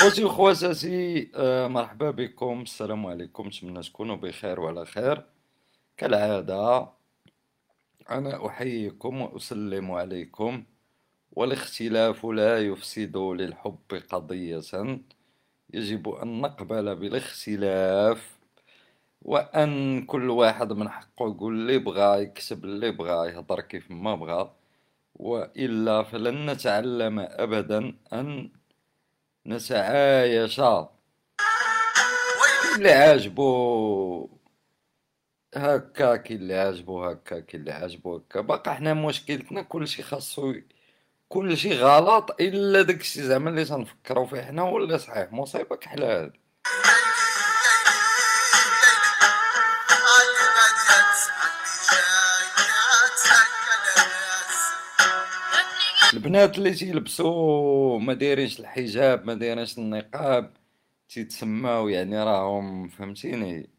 خوتي وخواتاتي مرحبا بكم السلام عليكم نتمنى تكونوا بخير وعلى خير كالعادة أنا أحييكم وأسلم عليكم والاختلاف لا يفسد للحب قضية يجب أن نقبل بالاختلاف وأن كل واحد من حقه يقول اللي بغى يكتب اللي بغى يهضر كيف ما بغى وإلا فلن نتعلم أبدا أن نتعايش اللي عاجبو هكا كي اللي عاجبو هكا كي اللي عاجبو هكا. باقا حنا مشكلتنا كلشي خاصو كلشي غلط إلا داكشي زعما اللي تنفكرو فيه حنا اللي صحيح؟ مصيبه كحل هادي البنات اللي تيلبسوا ما دايرينش الحجاب ما دايرينش النقاب تيتسماو يعني راهم فهمتيني؟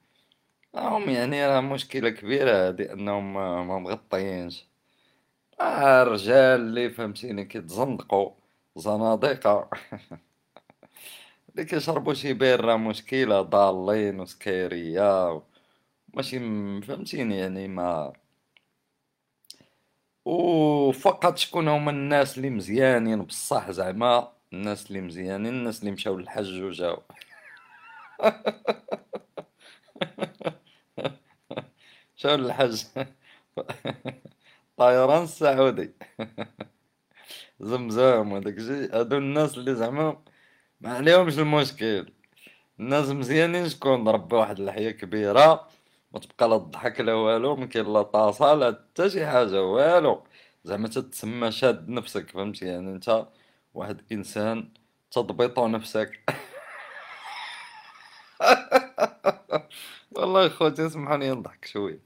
راهم يعني راه مشكلة كبيرة هادي أنهم ما مغطيينش. آه الرجال اللي فهمتيني كيتزندقوا زنادقة. اللي كيشربوا شي bière راه مشكلة ضالين وسكيرية ماشي فهمتيني يعني ما وفقط شكون هما الناس اللي مزيانين بصح زعما الناس اللي مزيانين الناس اللي مشاو للحج وجاو. مشاو للحج. طيران السعودي. زمزم وداك الشيء. هادو الناس اللي زعما ما عليهمش المشكل. الناس مزيانين شكون؟ ضرب واحد اللحية كبيرة. ما تبقى لا تضحك لا والو ما كاين لا طاسة لا حتى شي حاجة والو. زعما تتسمى شاد نفسك فهمتي؟ يعني انت واحد إنسان تضبط نفسك. والله خوتي اسمحوني نضحك شوية.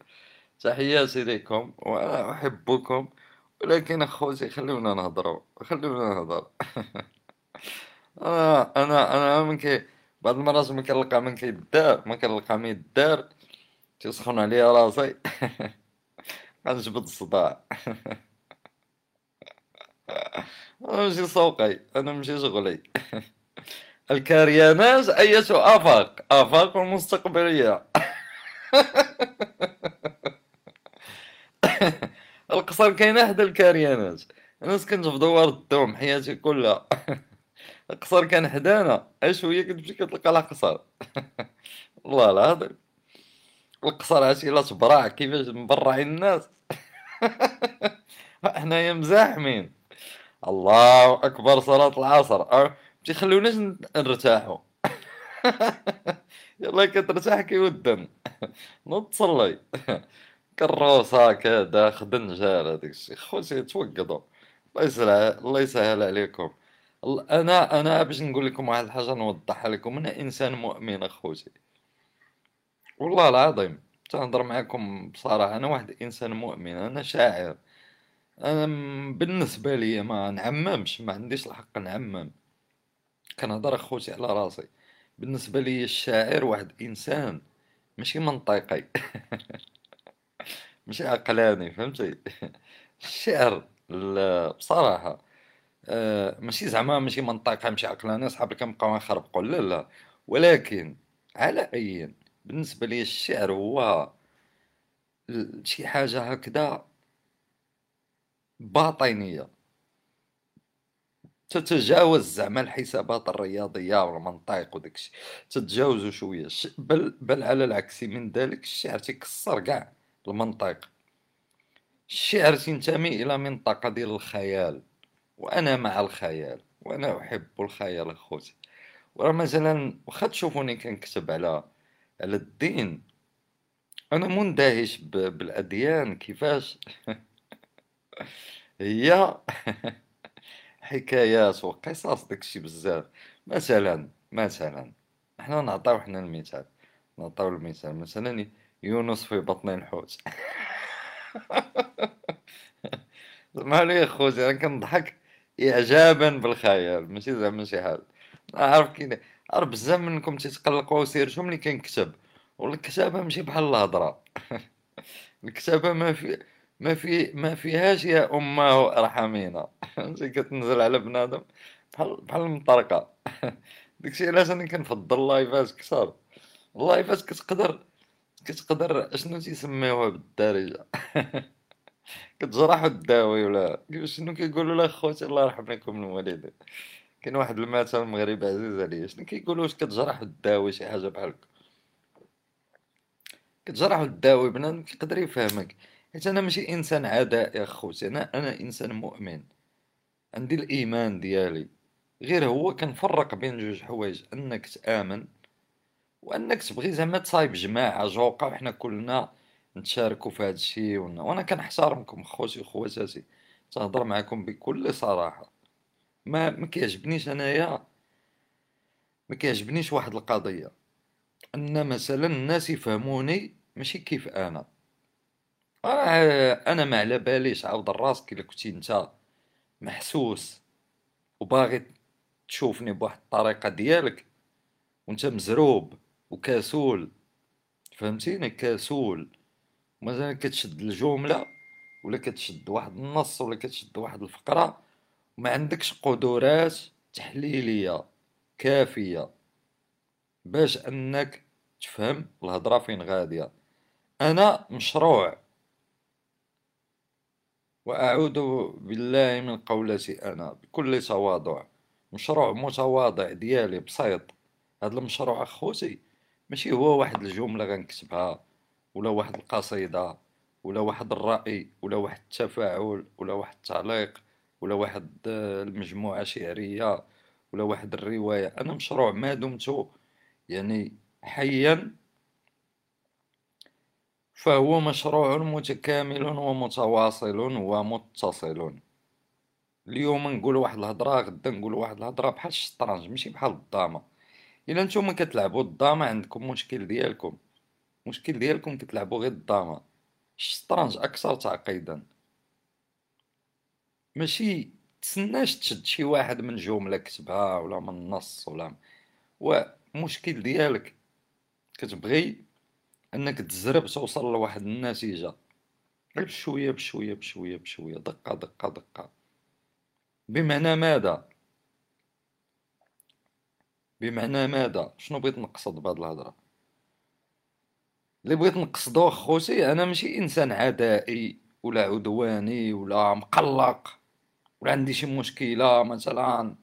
تحياتي لكم وأنا أحبكم ولكن اخوتي خلونا نهضروا خلونا نهضر. أنا أنا أنا من كي بعض المرات ما كنلقى من كيدار ما كنلقى ما يدار تسخن عليا راسي؟ غنجبد الصداع. أنا ماشي سوقي أنا ماشي شغلي. الكريانات أية آفاق آفاق مستقبلية القصر كاين حدا الكريانات أنا سكنت في دوار الدوم حياتي كلها. القصر كان حدانا أي شوية كتمشي كتلقى القصر والله العظيم القصر عرفتي لا تبرع كيفاش مبرعين الناس. حنايا مزاحمين. الله أكبر صلاة العصر. أه، تيخلوناش نرتاحو يلا كترتاح كيودن نوض تصلي. كروسة كذا خدنجار هذاك الشيء. خوتي توقدوا. الله يسهل الله يسهل عليكم. أنا أنا باش نقول لكم واحد الحاجة نوضحها لكم. أنا إنسان مؤمن أخوتي. والله العظيم تنهضر معكم بصراحة أنا واحد إنسان مؤمن أنا شاعر. أنا بالنسبة لي ما نعممش ما عنديش الحق نعمم. كنهضر أخوتي على راسي. بالنسبة لي الشاعر واحد إنسان ماشي منطقي. ماشي عقلاني فهمتي؟ الشعر بصراحة آه، ماشي زعما ماشي منطقي ماشي عقلاني صحابي كنبقاو نخربقوا لا لا. ولكن على أي بالنسبة لي الشعر هو شي حاجة هكذا باطنية. تتجاوز زعما الحسابات الرياضية والمنطق وداكشي تتجاوزو شوية. بل, بل على العكس من ذلك الشعر تيكسر كاع المنطق. الشعر تنتمي إلى منطقة ديال الخيال. وأنا مع الخيال. وأنا أحب الخيال أخوتي. وراه مثلا واخا تشوفوني كنكتب على على الدين أنا مندهش بالأديان كيفاش؟ هي حكايات وقصص داكشي بزاف. مثلا مثلا حنا نعطيو حنا المثال. نعطيو المثال. مثلا يونس في بطن الحوت. اسمح لي خوتي أنا كنضحك اعجابا بالخيال. ماشي زعما شي حاجة عارف كي عارف بزاف منكم تيتقلقوا وسيرتو ملي كنكتب والكتابة ماشي بحال الهضرة. الكتابة ما في ما في ما فيهاش يا أماه ارحمينا فهمتي كتنزل على بنادم بحال بحال المطرقة. داكشي علاش أنا كنفضل اللايفات كثر. اللايفات كتقدر كتقدر اشنو تيسميوها بالدارجة. كتجرح وتداوي ولا شنو كيقولوا لا خوتي الله يرحم لكم الوالدين. كاين واحد المثل مغربي عزيز عليا شنو كيقولوا واش كتجرح وتداوي شي حاجة بحال هكا؟ كتجرح وتداوي بنادم كيقدر يفهمك. حيت أنا ماشي إنسان عدائي أخوتي أنا أنا إنسان مؤمن. عندي الإيمان ديالي. غير هو كنفرق بين جوج حوايج أنك تآمن وأنك تبغي زعما تصايب جماعة جوقه وحنا كلنا نتشاركوا في هذا الشيء وأنا كنحترمكم خوتي وخواتاتي. تهضر معكم بكل صراحة. ما ما كيعجبنيش أنايا ما كيعجبنيش واحد القضية. أن مثلا الناس يفهموني ماشي كيف أنا. آه أنا ما على باليش عاود راسك إلا كنتي أنت محسوس وباغي تشوفني بواحد الطريقة ديالك وأنت مزروب وكسول. فهمتيني؟ كسول. مثلا كتشد الجملة ولا كتشد واحد النص ولا كتشد واحد الفقرة وما عندكش قدرات تحليلية كافية باش أنك تفهم الهضرة فين غادية. أنا مشروع. وأعوذ بالله من قولتي أنا بكل تواضع. مشروع متواضع ديالي بسيط. هذا المشروع أخوتي ماشي هو واحد الجملة غنكتبها ولا واحد القصيدة ولا واحد الرأي ولا واحد التفاعل ولا واحد التعليق. ولا واحد المجموعه شعرية ولا واحد الرواية. أنا مشروع ما دمت يعني حيا فهو مشروع متكامل ومتواصل ومتصل. اليوم نقول واحد الهضرة غدا نقول واحد الهضرة بحال الشطرنج ماشي بحال الضامه إلا نتوما كتلعبوا الضامه عندكم مشكل ديالكم. مشكل ديالكم كتلعبوا غير الضامه الشطرنج أكثر تعقيدا. ماشي تسناش تشد شي واحد من جمله كتبها ولا من نص ولا ومشكل ديالك كتبغي انك تزرب توصل لواحد النتيجة. غير بشوية بشوية بشوية بشوية دقة دقة دقة. بمعنى ماذا؟ بمعنى ماذا؟ شنو بغيت نقصد بهاد الهضرة؟ اللي بغيت نقصدو خوتي أنا ماشي إنسان عدائي ولا عدواني ولا مقلق. ولا عندي شي مشكلة مثلا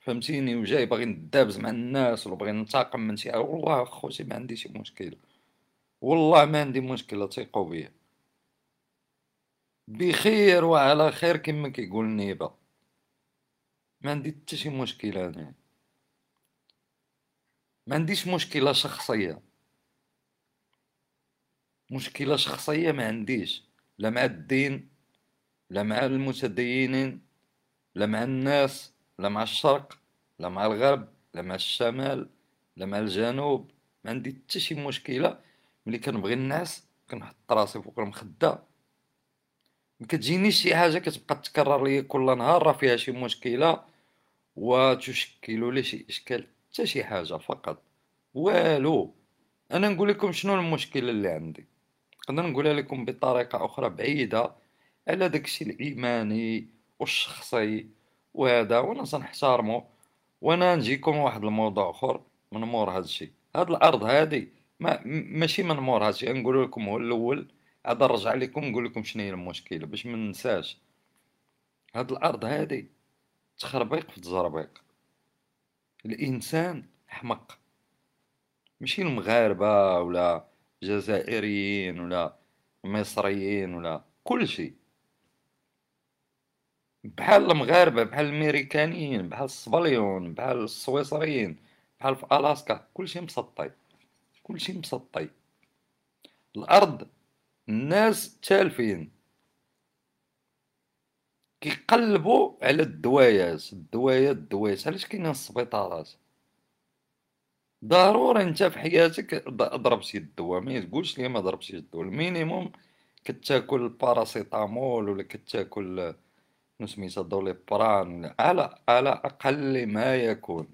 فهمتيني؟ وجاي باغي ندابز مع الناس ولا باغي ننتقم من شي والله خوتي ما عندي شي مشكلة. والله ما عندي مشكلة ثقوا بيا. بخير وعلى خير كما كيقول نيبه ما عندي حتى شي مشكلة أنا. ما عنديش مشكلة شخصية. مشكلة شخصية ما عنديش. لا مع الدين لا مع المتدينين لا مع الناس لا مع الشرق لا مع الغرب لا مع الشمال لا مع الجنوب. ما عندي حتى شي مشكلة ملي كنبغي الناس كنحط راسي فوق المخدة. ما كتجينيش شي حاجة كتبقى تكرر ليا كل نهار راه فيها شي مشكلة وتشكل لي شي إشكال حتى شي حاجة فقط. والو أنا نقول لكم شنو المشكلة اللي عندي؟ نقدر نقولها لكم بطريقة أخرى بعيدة. على داكشي الإيماني والشخصي وهذا وأنا سنحترمه وأنا نجيكم واحد الموضوع آخر من مور هذا الشيء. هاد الأرض هذه ما ماشي من مور هذا الشيء نقول لكم هو الأول. عاد نرجع لكم نقول لكم شنو هي المشكلة باش ما ننساش. هاد الأرض هذه تخربيق في تزربيق الإنسان حمق. ماشي المغاربة ولا جزائريين ولا مصريين ولا كل شيء. بحال المغاربة بحال الميريكانيين بحال الصبليون بحال السويسريين بحال في ألاسكا كلشي مسطي كلشي مسطي. الأرض الناس تالفين. كيقلبوا على الدوايات الدوايات الدوايات. علاش كاينين السبيطارات؟ ضروري انت في حياتك ضرب شي الدواء. ما تقولش لي ما ضربتش الدواء. ال minimum كتاكل باراسيتامول ولا كتاكل سميتها Doliprane على على أقل ما يكون.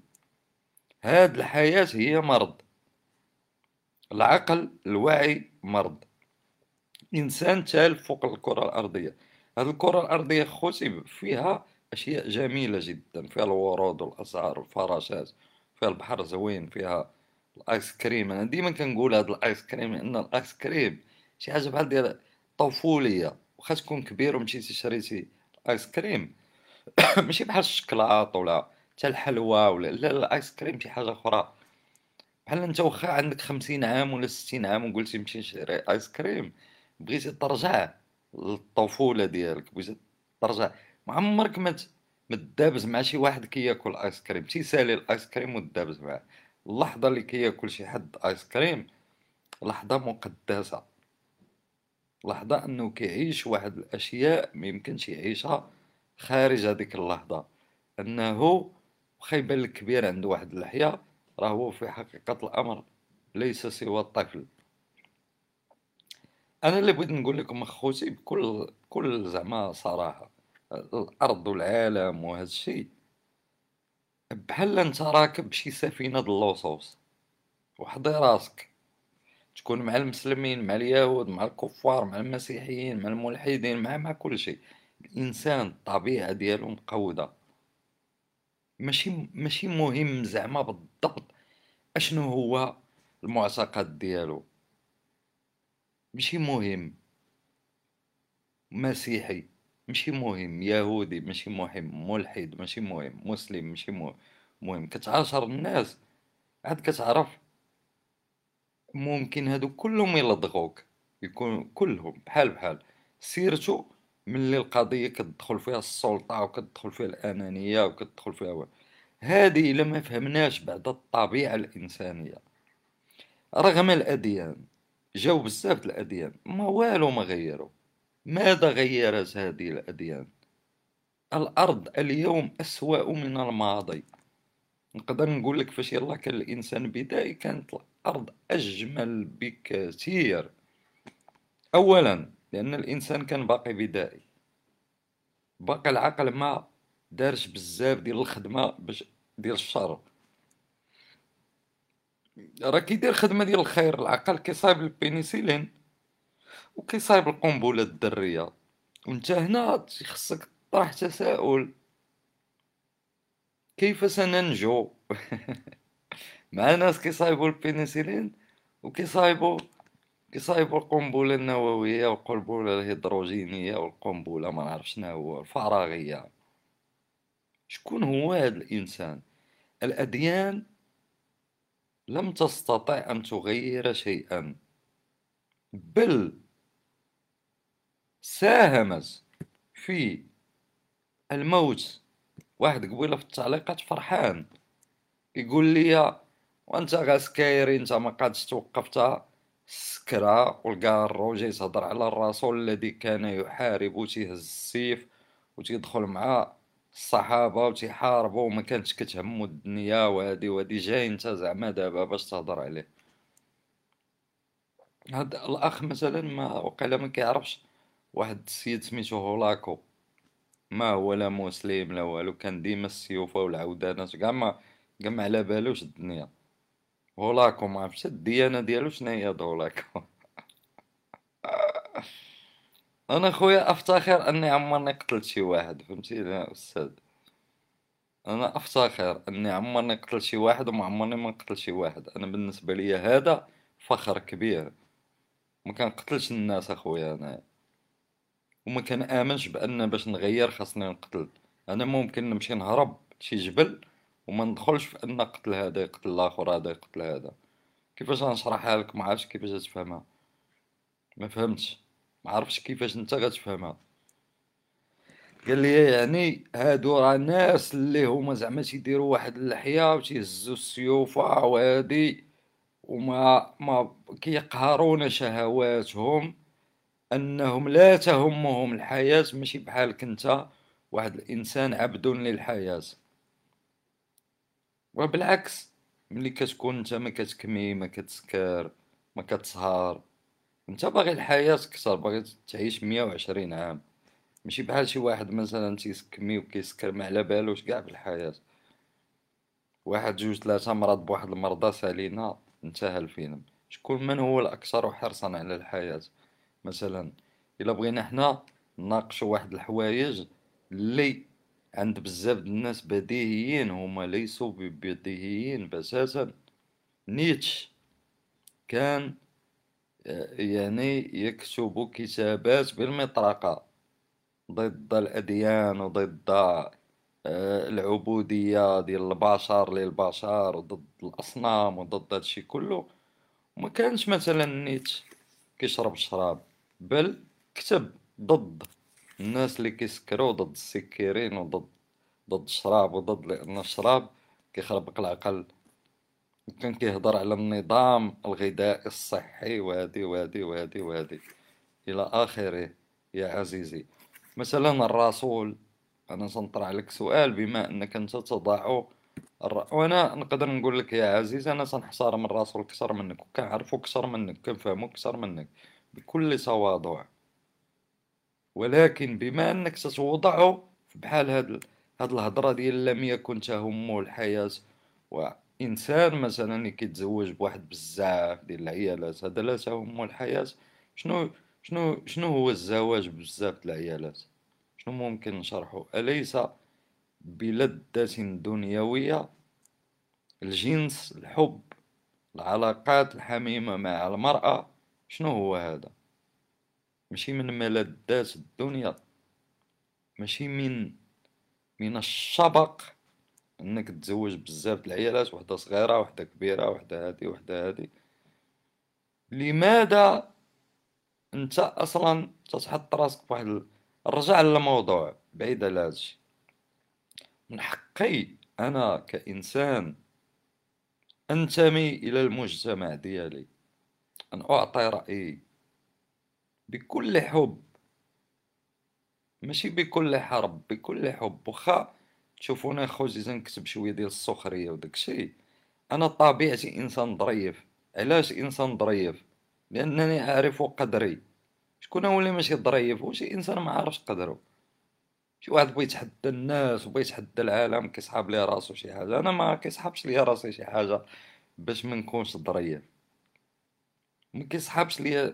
هاد الحياة هي مرض. العقل الوعي مرض. إنسان تالف فوق الكرة الأرضية. هاد الكرة الأرضية خوتي فيها أشياء جميلة جدا. فيها الورود والأزهار والفراشات. فيها البحر زوين فيها الآيس كريم. أنا ديما كنقول هذا الآيس كريم لأن الآيس كريم شي حاجة بحال ديال طفولية. واخا تكون كبير ومشيتي شريتي آيس كريم. ماشي بحال الشكلاط ولا حتى الحلوى ولا لا الآيس كريم شي حاجة أخرى. بحال أنت واخا عندك خمسين عام ولا ستين عام وقلتي نمشي نشري آيس كريم بغيتي ترجع للطفولة ديالك بغيتي ترجع. ما عمرك ما متدابز مع شي واحد كياكل آيس كريم. تيسالي الآيس كريم وتدابز معاه. اللحظة اللي كياكل شي حد آيس كريم لحظة مقدسة. لحظة أنه كيعيش واحد الأشياء ما يمكنش يعيشها خارج هذيك أنه واخا يبان لك كبير عنده واحد اللحيه راه هو في حقيقة الأمر ليس سوى الطفل. أنا اللي بغيت نقول لكم أخوتي بكل كل زعما صراحة الأرض والعالم وهذا الشيء. بحال أنت راكب شي سفينة د اللصوص وحضي راسك. تكون مع المسلمين مع اليهود مع الكفار مع المسيحيين مع الملحدين مع مع كل شيء. الإنسان الطبيعة ديالو مقودة. ماشي ماشي مهم زعما بالضبط أشنو هو المعتقد ديالو. ماشي مهم مسيحي ماشي مهم يهودي ماشي مهم ملحد ماشي مهم مسلم ماشي مهم. كتعاشر الناس عاد كتعرف ممكن هادو كلهم يلدغوك يكون كلهم بحال بحال. سيرتو ملي القضية كتدخل فيها السلطة وكتدخل فيها الأنانية وكتدخل فيها هذه إلا ما فهمناش بعد الطبيعة الإنسانية. رغم الأديان جاو بزاف الأديان ما والو ما غيروا ماذا غيرت هذه الأديان؟ الأرض اليوم أسوأ من الماضي. نقدر نقول لك فاش يلا كان الإنسان بدائي كانت الأرض أجمل بكثير. أولا لأن الإنسان كان باقي بدائي. باقي العقل ما دارش بزاف ديال الخدمة باش ديال الشر. راه كيدير خدمة ديال الخير العقل كيصايب البينيسيلين وكيصايب القنبلة الذرية. وانت هنا خصك تطرح تساؤل كيف سننجو؟ مع ناس كيصايبوا البينيسيلين وكيصايبوا كيصايبوا القنبلة النووية والقنبلة الهيدروجينية والقنبلة ما نعرف شنو هو الفراغية. شكون هو هذا الإنسان؟ الأديان لم تستطع أن تغير شيئا. بل ساهمت في الموت. واحد قبيلة في التعليقات فرحان. يقول لي وانت غاسكايري انت ما قادش توقفت السكرة والقارو جاي تهضر على الرسول الذي كان يحارب وتيهز السيف وتيدخل مع الصحابة وتيحاربوا وما كانتش كتهمو الدنيا وهادي وهادي. جاي انت زعما دابا باش تهضر عليه. هاد الأخ مثلا ما وقيلا ما كيعرفش واحد السيد سميتو هولاكو. ما هو لا مسلم لا والو كان ديما السيوفة والعودانات كاع ما كاع ما على بالوش الدنيا. هولاكو ما عرفتش الديانة ديالو شناهي هاد هولاكو أنا خويا افتخر اني عمرني قتلت شي واحد فهمتي يا أستاذ أنا افتخر اني عمرني قتلت شي واحد وما عمرني ما قتلت شي واحد أنا بالنسبة لي هذا فخر كبير ما كنقتلش الناس اخويا أنا وما كنامنش بان باش نغير خاصني نقتل أنا ممكن نمشي نهرب شي جبل وما ندخلش في أن قتل هذا يقتل الآخر هذا يقتل هذا. كيفاش غنشرحها لك؟ ما عرفتش كيفاش تفهمها. ما فهمتش. ما عرفتش كيفاش أنت غتفهمها قال لي يعني هادو راه ناس اللي هما زعما تيديروا واحد اللحية وتيهزوا السيوفة وهادي وما ما كيقهرون شهواتهم أنهم لا تهمهم الحياة. ماشي بحالك أنت واحد الإنسان عبد للحياة. وبالعكس ملي كتكون انت ما كتكمي ما كتسكر ما كتسهر انت باغي الحياة كثر باغي تعيش مية وعشرين عام. ماشي بحال شي واحد مثلا تيسكمي وكيسكر ما على بالوش كاع الحياة؟ واحد جوج ثلاثة مرض بواحد المرضى سالينا انتهى الفيلم. شكون من هو الأكثر حرصا على الحياة؟ مثلا إلا بغينا حنا نناقشوا واحد الحوايج اللي عند بزاف الناس بديهيين هما ليسوا بديهيين بساسا نيتشه كان يعني يكتب كتابات بالمطرقة ضد الأديان وضد آه، العبودية ديال البشر للبشر وضد الأصنام وضد هادشي كله. وما كانش مثلا نيتشه كيشرب الشراب بل كتب ضد. الناس اللي كيسكروا ضد السكيرين وضد ضد الشراب وضد لأن الشراب كيخربق العقل وكان كيهضر على النظام الغذائي الصحي وهادي وهادي وهادي وهادي. إلى آخره يا عزيزي. مثلا الرسول أنا سنطرح لك سؤال بما أنك أنت تضع الر... وأنا نقدر نقول لك يا عزيز أنا سنحصر من الرسول أكثر منك وكنعرفو أكثر منك وكنفهمو أكثر منك بكل تواضع. ولكن بما أنك تتوضع بحال هاد هاد الهضرة ديال لم يكن تهمه الحياة وإنسان مثلا كيتزوج بواحد بزاف ديال العيالات هذا لا تهمه الحياة. شنو شنو شنو هو الزواج بزاف د العيالات؟ شنو ممكن نشرحه أليس بلذة دنيوية الجنس الحب العلاقات الحميمة مع المرأة؟ شنو هو هذا؟ ماشي من ملذات الدنيا ماشي من من الشبق إنك تزوج بزاف العيالات وحدة صغيرة وحدة كبيرة وحدة هادي وحدة هادي. لماذا أنت أصلا تتحط راسك بواحد الرجع للموضوع بعيد على هادشي من حقي أنا كإنسان أنتمي إلى المجتمع ديالي. ان أعطي رأيي. بكل حب. ماشي بكل حرب بكل حب. وخا تشوفوني خوجي نكتب شوية ديال السخرية وداكشي أنا طبيعتي إنسان ظريف. علاش إنسان ظريف؟ لأنني اعرف قدري. شكون هو اللي ماشي ظريف؟ هو شي إنسان ما عارفش قدرو شي واحد بغى يتحدى الناس وبغى يتحدى العالم كيسحاب ليه راسو شي حاجة. أنا ما كيسحابش ليا راسي شي حاجة باش ما نكونش ظريف. ما كيسحابش ليا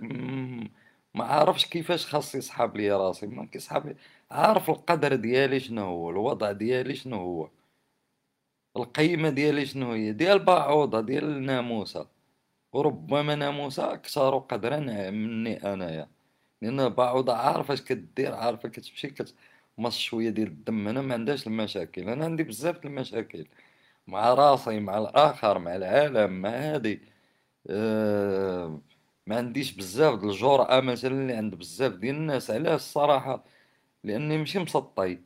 ما عارفش كيفاش خاص يسحاب لي راسي. ما كيسحاب عارف القدر ديالي شنو هو؟ الوضع ديالي شنو هو؟ القيمة ديالي شنو هي؟ ديال بعوضة ديال الناموسة. وربما ناموسة أكثر قدرا مني أنايا. لأن بعوضة عارفة اش كدير عارفة كتمشي كتمص شوية ديال الدم. أنا ما عندهاش المشاكل. أنا عندي بزاف المشاكل. مع راسي مع الآخر مع العالم مع هادي. أه ما عنديش بزاف د الجرأة مثلا اللي عند بزاف ديال الناس علاش الصراحة؟ لأني ماشي مسطي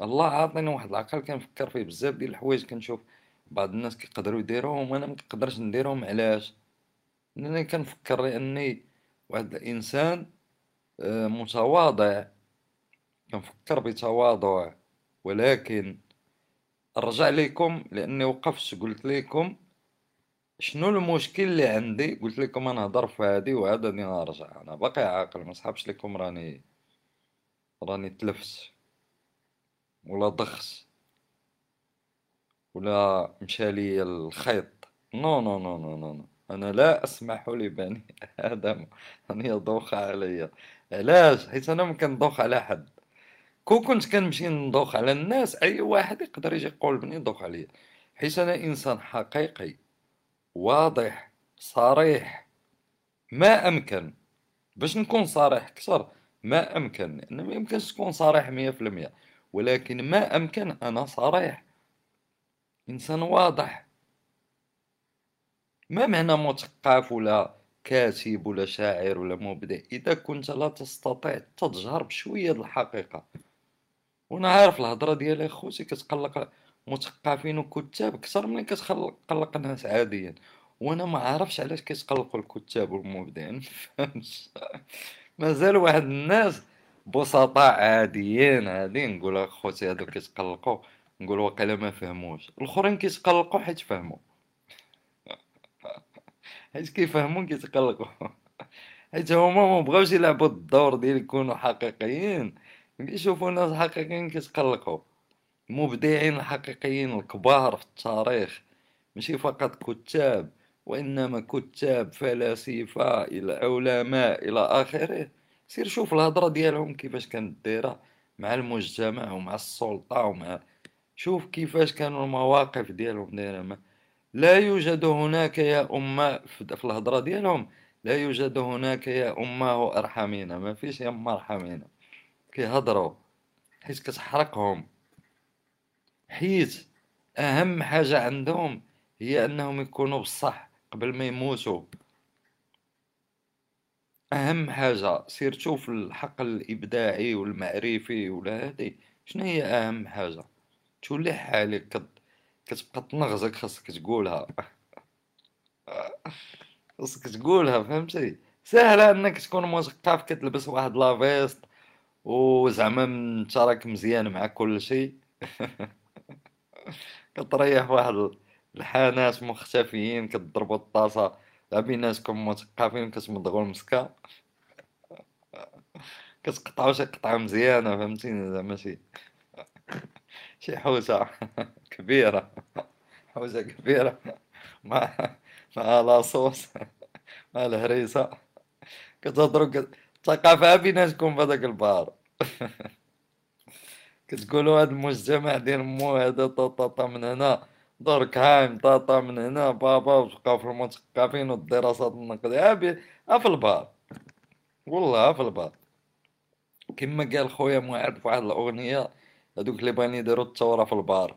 الله عاطيني واحد العقل كنفكر فيه بزاف ديال الحوايج كنشوف بعض الناس كيقدروا يديروهم وأنا ما كنقدرش نديرهم علاش؟ لأنني كنفكر لأني واحد الإنسان آه، متواضع. كنفكر بتواضع. ولكن أرجع لكم لأني وقفت قلت لكم شنو المشكل اللي عندي؟ قلت لكم أنا نهضر في هادي وعاد غادي نرجع. أنا باقي عاقل ما صحابش لكم راني راني تلفت ولا دخت ولا مشى لي الخيط. non non non non non, non. أنا لا أسمح لبني آدم أن يدوخ علي. علاش؟ حيت أنا ما كندوخ على حد. كون كنت كنمشي ندوخ على الناس أي واحد يقدر يجي يقول بني دوخ عليا. حيت أنا إنسان حقيقي. واضح صريح. ما أمكن. باش نكون صريح أكثر ما أمكن. لأن ما يمكنش تكون صريح مية في المية. ولكن ما أمكن أنا صريح. إنسان واضح. ما معنى مثقف ولا كاتب ولا شاعر ولا مبدع. إذا كنت لا تستطيع تجهر بشوية الحقيقة. وأنا عارف الهضرة ديالي خوتي كتقلق مثقفين وكتاب أكثر من كتقلق الناس عاديا. وأنا ما عارفش علاش كيتقلقوا الكتاب والمبدعين. فهمت مازال واحد الناس بسطاء عاديين عادي نقول أخوتي هادو كيتقلقوا. نقول واقيلا ما فهموش. الأخرين كيتقلقوا حيت فهموا. حيت كيفهموا كيتقلقوا. حيت هما ما بغاوش يلعبوا الدور ديال يكونوا حقيقيين. كيشوفوا ناس حقيقيين كيتقلقوا. المبدعين الحقيقيين الكبار في التاريخ ماشي فقط كتاب وإنما كتاب فلاسفة إلى علماء إلى آخره. سير شوف الهضرة ديالهم كيفاش كانت دايرة مع المجتمع ومع السلطة ومع شوف كيفاش كانوا المواقف ديالهم دايرة لا يوجد هناك يا أمة في الهضرة ديالهم لا يوجد هناك يا أمة أرحمينا ما فيش يا أمة أرحمينا. كيهضروا حيت كتحرقهم. حيت أهم حاجة عندهم هي أنهم يكونوا بصح قبل ما يموتوا. أهم حاجة سير تشوف الحقل الإبداعي والمعرفي ولا هادي شنو هي أهم حاجة؟ تولي حالك كت... كتبقى تنغزك خاصك تقولها. خاصك تقولها فهمتي؟ ساهلة أنك تكون مثقف كتلبس واحد لافيست وزعما انت راك مزيان مع كل شيء. كتريح واحد الحانات مختفيين كتضربوا الطاسة بيناتكم مثقفين كتمضغوا المسكة. كتقطعوا شي قطعة مزيانة فهمتيني؟ زعما شي شي حوسة كبيرة. حوسة كبيرة. مع مع لاصوص مع الهريسة. كتهضرو الثقافة بيناتكم في هذاك البار. كتقولوا هاد المجتمع ديال مو هذا طاطا من هنا دوركهايم طاطا من هنا بابا وتبقاو في المثقفين والدراسات النقدية. في البار والله في البار كما قال خويا معاد في واحد الأغنية هذوك اللي باغيين يديروا الثورة في البار.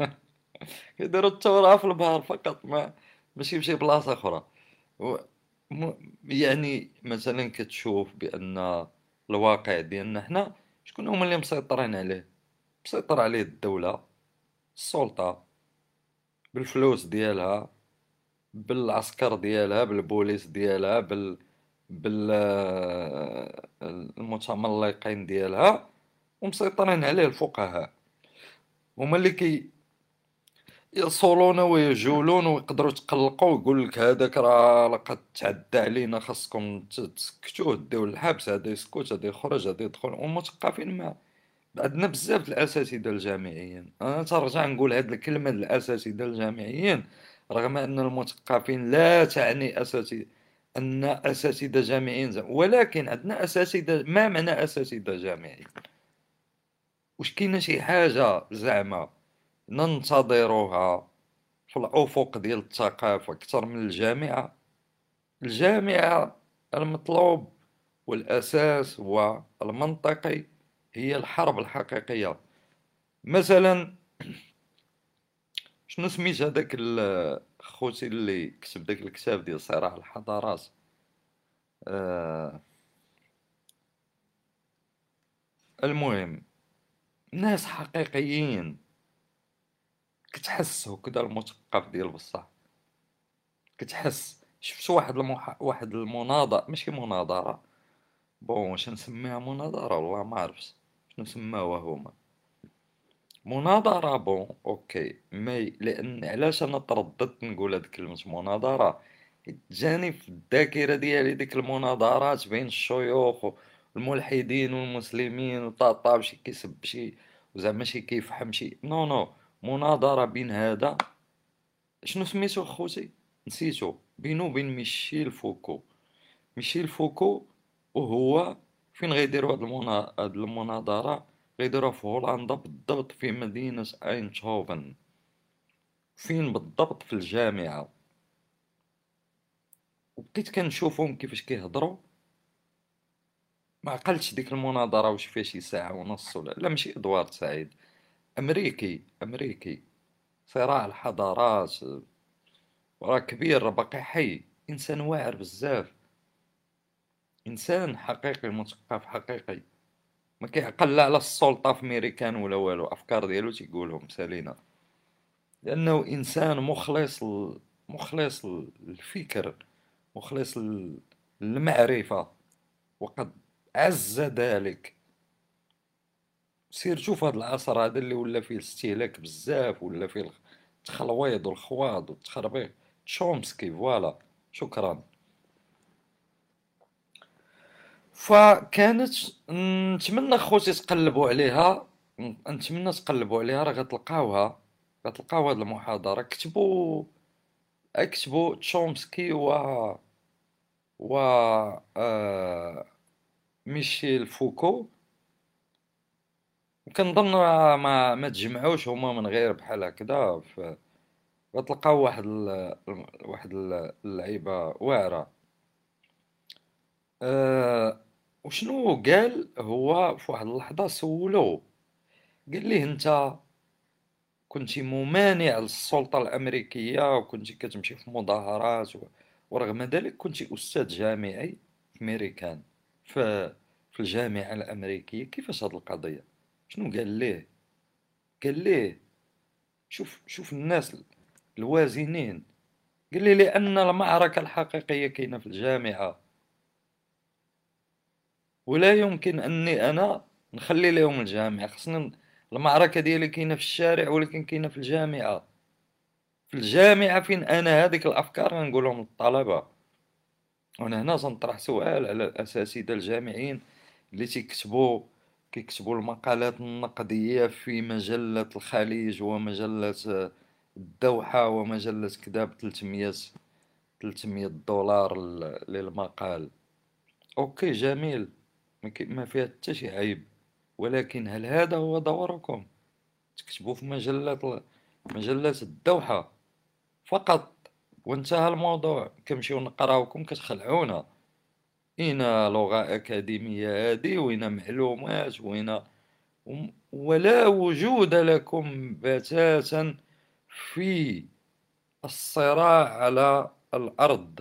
يديروا الثورة في البار فقط ما ماشي بشي بلاصة أخرى. و... يعني مثلا كتشوف بأن الواقع ديالنا حنا شكون هما اللي مسيطرين عليه؟ مسيطر عليه الدولة السلطة بالفلوس ديالها بالعسكر ديالها بالبوليس ديالها بال بال المتملقين ديالها ومسيطرين عليه الفقهاء. هما اللي كي يصولون ويجولون ويقدروا يتقلقوا ويقول لك هذاك راه لقد تعدى علينا خاصكم تسكتوه ديو الحبس هذا يسكت هذا يخرج هذا يدخل ومثقفين ما عندنا بزاف الاساتذه الجامعيين. أنا ترجع نقول هذه الكلمة الاساتذه الجامعيين رغم أن المثقفين لا تعني اساتذه أن اساتذه جامعيين ولكن عندنا اساتذه ما معنى اساتذه جامعيين واش كاينة شي حاجة زعما ننتظروها في الأفق ديال الثقافة أكثر من الجامعة؟ الجامعة المطلوب والأساس والمنطقي هي الحرب الحقيقية. مثلا شنو سميت هذاك خوتي اللي كتب داك الكتاب ديال صراع الحضارات؟ آه المهم ناس حقيقيين كتحس هكذا المثقف ديال بصح. كتحس شفت واحد المح... واحد المناظرة ماشي مناظرة bon واش نسميها مناظرة؟ والله ما عرفتش شنو سماوها هما مناظرة bon OK. mais لأن علاش أنا ترددت نقول هاد كلمة مناظرة جاني في الذاكرة ديالي ديك المناظرات بين الشيوخ والملحدين والمسلمين وطاطا شي كيسب شي وزعما شي كيفحم شي. non non. مناظرة بين هذا. شنو سميتو خوتي نسيتو. بينو وبين ميشيل فوكو. ميشيل فوكو وهو فين غيديروا هاد, المنا... هاد المناظرة؟ غيديروها في هولندا بالضبط في مدينة آيندهوفن فين بالضبط في الجامعة؟ وبقيت كنشوفهم كيفاش كيهضروا. ما عقلتش ديك المناظرة واش فيها شي ساعة ونص ولا لا ماشي ادوارد سعيد. أمريكي أمريكي. صراع الحضارات. راه كبير باقي حي. إنسان واعر بزاف. إنسان حقيقي مثقف حقيقي. ما كيعقل لا على السلطة في ميريكان ولا والو. أفكار ديالو تيقولهم سالينا لأنه إنسان مخلص مخلص للفكر مخلص للمعرفة. وقد عز ذلك. سير شوف هاد العصر هذا اللي ولا فيه الاستهلاك بزاف ولا فيه التخلويض والخواض والتخربيق. تشومسكي فوالا. شكرا. فكانت نتمنى خوتي تقلبوا عليها. نتمنى تقلبوا عليها راه غتلقاوها. غتلقاو هاد المحاضرة. كتبوا اكتبوا تشومسكي و و آه... ميشيل فوكو. وكنظن ما ما تجمعوش هما من غير بحال هكذا. غتلقاو واحد ال... واحد ال- اللعيبة أه... وشنو قال؟ هو في واحد اللحظة سولو. قال ليه انت كنتي ممانع للسلطة الأمريكية وكنتي كتمشي في مظاهرات. ورغم ذلك كنتي أستاذ جامعي في ميريكان في في الجامعة الأمريكية. كيفاش هاد القضية؟ شنو قال ليه؟ قال ليه شوف شوف الناس الوازنين. قال لي لأن المعركة الحقيقية كاينة في الجامعة. ولا يمكن أني أنا نخلي لهم الجامعة. خصني المعركة ديالي كاينة في الشارع ولكن كاينة في الجامعة. في الجامعة فين أنا؟ هذيك الأفكار غنقولهم للطلبة. وأنا هنا سنطرح سؤال على الأساتذة الجامعيين اللي تيكتبوا كيكتبوا المقالات النقدية في مجلة الخليج ومجلة الدوحة ومجلة كذا بتلتمية تلتمية دولار للمقال. OK جميل. ما فيها حتى شي عيب. ولكن هل هذا هو دوركم؟ تكتبوا في مجلة مجلة الدوحة. فقط وانتهى الموضوع. كنمشيو نقراوكم كتخلعونا. اين لغة أكاديمية هادي وين معلومات وين ولا وجود لكم بتاتا في الصراع على الأرض.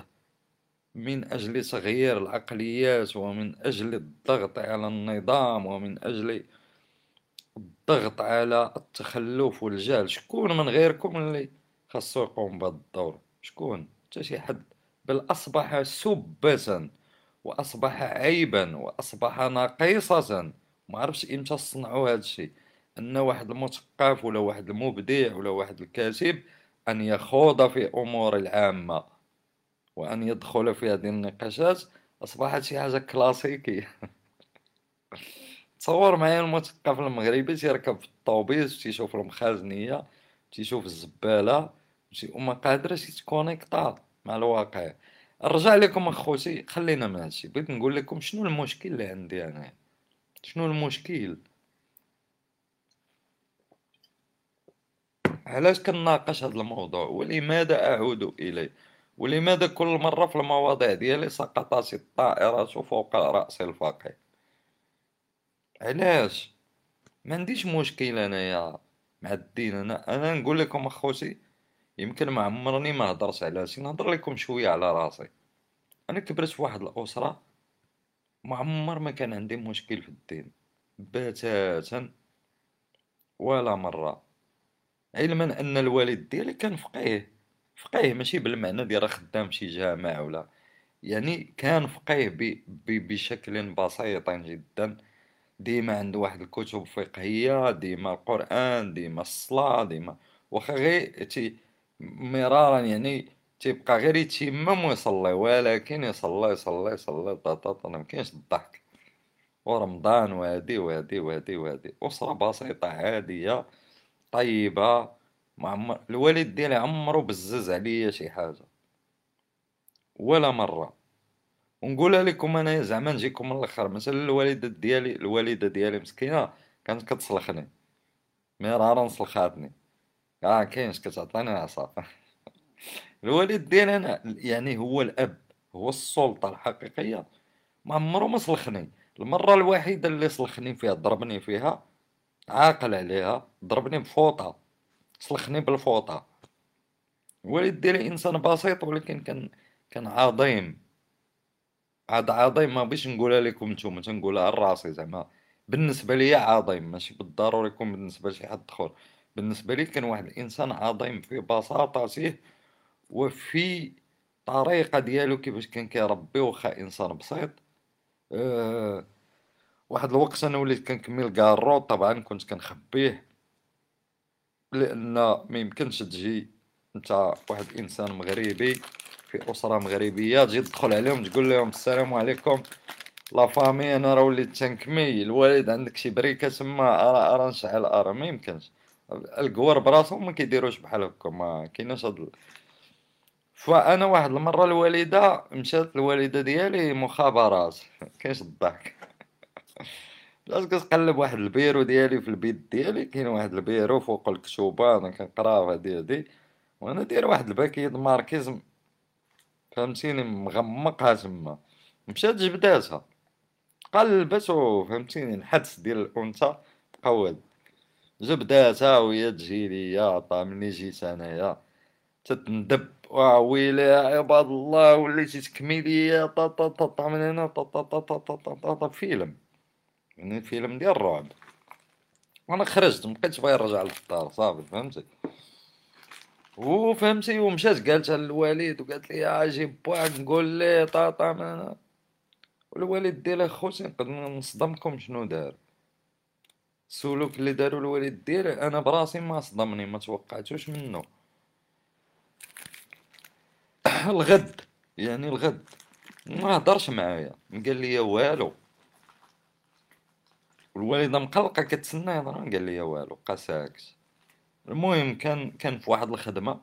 من أجل تغيير العقليات ومن أجل الضغط على النظام ومن أجل الضغط على التخلف والجهل. شكون من غيركم اللي خاصو يقوم بهذا الدور؟ شكون؟ حتى شي حد. بل أصبح سبة وأصبح عيبا وأصبح نقيصة ما عرفش إمتى صنعوا هذا الشيء. أن واحد المثقف ولا واحد المبدع ولا واحد الكاتب أن يخوض في أمور العامة. وأن يدخل في هذه النقاشات أصبحت شي حاجة كلاسيكية. تصور معايا المثقف المغربي تيركب في الطوبيس تيشوف المخازنية تيشوف الزبالة وما قادرش يتكونيكطا مع الواقع. نرجع لكم أخوتي خلينا من هادشي. بغيت نقول لكم شنو المشكل اللي عندي أنا؟ شنو المشكل؟ علاش كنناقش هذا الموضوع؟ ولماذا أعود إليه؟ ولماذا كل مرة في المواضيع ديالي سقطت الطائرة فوق رأس الفقيه علاش؟ ما عنديش مشكل انايا مع الدين. أنا أنا نقول لكم اخوتي يمكن ما عمرني ما هضرت على شي نهضر لكم شوية على راسي. أنا كبرت في واحد الأسرة ما عمر ما كان عندي مشكل في الدين. بتاتا. ولا مرة. علما أن الوالد ديالي كان فقيه. فقيه ماشي بالمعنى ديال خدام شي جامع ولا يعني كان فقيه بشكل بسيط جدا. ديما عنده واحد الكتب فقهية ديما القرآن ديما الصلاة ديما واخا غير تي مرارا يعني تيبقى غير يتيمم ويصلي ولكن يصلي يصلي يصلي طاطا ما كاينش الضحك. ورمضان وهادي وهادي وهادي وهادي. أسرة بسيطة عادية طيبة. معمر الوالد ديالي عمرو بزز عليا شي حاجة. ولا مرة. ونقولها لكم أنا زعما نجيكم من الأخر. مثلا الوالدة ديالي الوالدة ديالي مسكينة كانت كتصلخني. مرارا صلخاتني آه كاينش كتعطيني عصا الوالد ديالي أنا يعني هو الأب هو السلطة الحقيقية. ما عمرو ما صلخني. المرة الوحيدة اللي صلخني فيها ضربني فيها عاقل عليها ضربني بفوطة. صلخني بالفوطة. الوالد ديالي إنسان بسيط ولكن كان كان عظيم. عاد عظيم ما بيش نقولها لكم نتوما تنقولها لراسي زعما. بالنسبة ليا عظيم ماشي بالضروري يكون بالنسبة لشي حد آخر. بالنسبة لي كان واحد الإنسان عظيم في بساطته وفي طريقة ديالو كيفاش كان كيربي واخا إنسان بسيط. أه واحد الوقت أنا وليت كنكمل كاع الروط طبعا كنت كنخبيه. لأن ما يمكنش تجي أنت واحد الانسان مغربي في أسرة مغربية تجي تدخل عليهم تقول لهم السلام عليكم. لا فامي أنا راه وليت تنكمي الوالد عندك شي بريكة تما؟ ارى نشعل ارى ما يمكنش. القوار براسهم ما كيديروش بحال هكا. ما كايناش هاد فأنا واحد المرة الوالدة مشات الوالدة ديالي مخابرات. كاينش الضحك. علاش كتقلب واحد البيرو ديالي في البيت ديالي كاين واحد البيرو فوق الكشوبه أنا كنقرا هادي هادي وأنا داير واحد الباكيت ماركيز فهمتيني مغمقها تما مشات جبداتها قلبت فهمتيني الحدس ديال الانثى تقود جبداتها وهي تجي ليا عطا مني جيت انايا تتندب ويلي يا عباد الله وليتي تكمي ليا طا طا طا من هنا طا طا طا طا طا طا فيلم يعني فيلم ديال الرعب وأنا خرجت مبقيتش باغي نرجع للدار صافي فهمتي؟ وفهمتي ومشات قالتها للوالد وقالت لي أجي باك نقول ليه طا طا من هنا والوالد ديالها خوتي نقدر نصدمكم شنو دار؟ السلوك اللي دارو الوالد ديالي أنا براسي ما صدمني ما توقعتوش منه. الغد يعني الغد ما هضرش معايا. قال لي والو. الوالده مقلقة كتسنى يهضر قال لي والو بقى ساكت. المهم كان كان في واحد الخدمة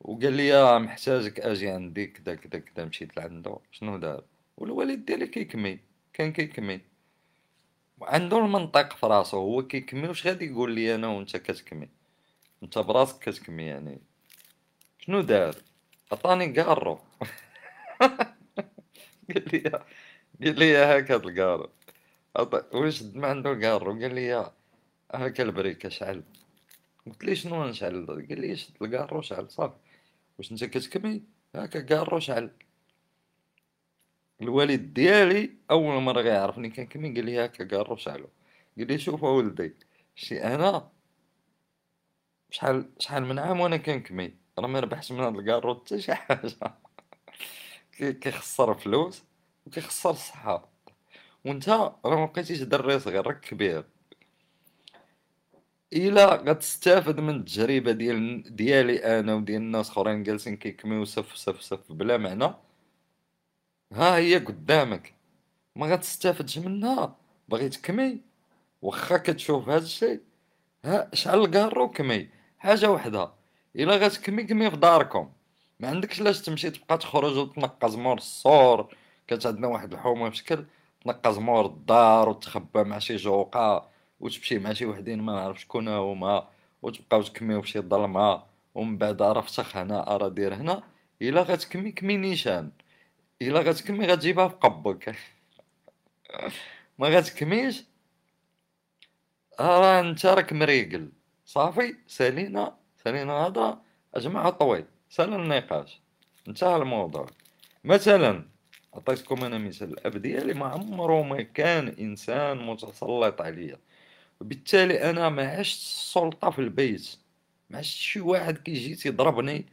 وقال لي محتاجك أجي عندي كدا كدا كدا مشيت لعندو. شنو دار؟ والوالد ديالي كيكمي كان كيكمي. وعنده المنطق في راسو هو كيكمي واش غادي يقول لي أنا وأنت كتكمي؟ أنت براسك كتكمي يعني. شنو دار؟ عطاني قارو. قال لي قال لي هاك هاد القارو. واش ما عنده القارو قال لي هاك البريكة شعل قلت لي شنو نشعل قال لي شد القارو شعل صافي. واش انت كتكمي هاكا قارو شعل الوالد ديالي أول مرة غيعرفني كنكمي قال لي هاكا قارو شعلو قال لي شوف اولدي شي أنا؟ شحال شحال من عام وأنا كنكمي راه ما ربحش من هاد الكارو حتى شي حاجة. كيخسر فلوس وكيخسر الصحة. وانت راه ما بقيتيش دري صغير راك كبير. إلا غتستافد من التجربة ديال ديالي أنا وديال الناس أخرين جالسين كيكميو سف سف سف بلا معنى. ها هي قدامك. ما غتستافدش منها. باغي تكمي. واخا كتشوف هاد الشيء. ها شعل الكارو كمي حاجة وحدة. إلا غتكمي كمي في داركم. ما عندكش لاش تمشي تبقى تخرج وتنقز مور السور كانت عندنا واحد الحومة في شكل تنقز مور الدار وتخبى مع شي جوقة وتمشي مع شي وحدين ما نعرف شكون هما وتبقاو تكميو في شي ظلمة ومن بعد راه فسخ هنا راه دير هنا إلا غتكمي كمي نيشان إلا غتكمي غتجيبها في قبك. ما غتكميش؟ راه أنت راك مريقل. صافي سالينا سالينا هذا أجمع طويل سأل النقاش. انتهى الموضوع. مثلا عطيتكم أنا مثال. الاب ديالي ما عمره ما كان إنسان متسلط عليا. وبالتالي أنا ما عشت السلطة في البيت. ما عشت شي واحد كيجي تيضربني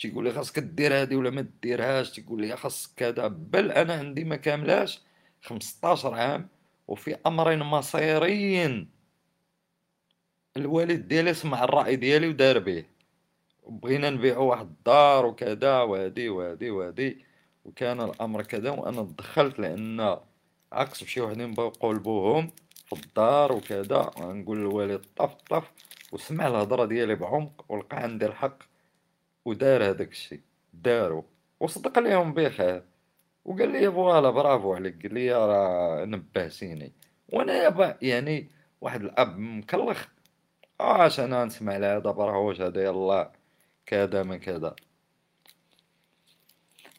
تيقول لي خاصك دير هادي ولا ما ديرهاش تيقول لي خاصك كذا. بل أنا عندي ما كاملاش 15 عام وفي أمرين مصيريين الوالد ديالي سمع الرأي ديالي ودار به. وبغينا نبيعو واحد الدار وكذا وهادي وهادي وهادي. وكان الأمر كذا وأنا تدخلت لأن عكس بشي وحدين بغاو يقلبوهم في الدار وكذا ونقول للوالد طف طف وسمع الهضرة ديالي بعمق ولقى عندي الحق ودار هذاك الشيء دارو. وصدق ليهم بخير. وقال لي فوالا برافو عليك قال لي راه نبهتيني وأنا يعني واحد الأب مكلخ. اش أنا نسمع لهذا برهوش هذا يلا كذا ما كذا.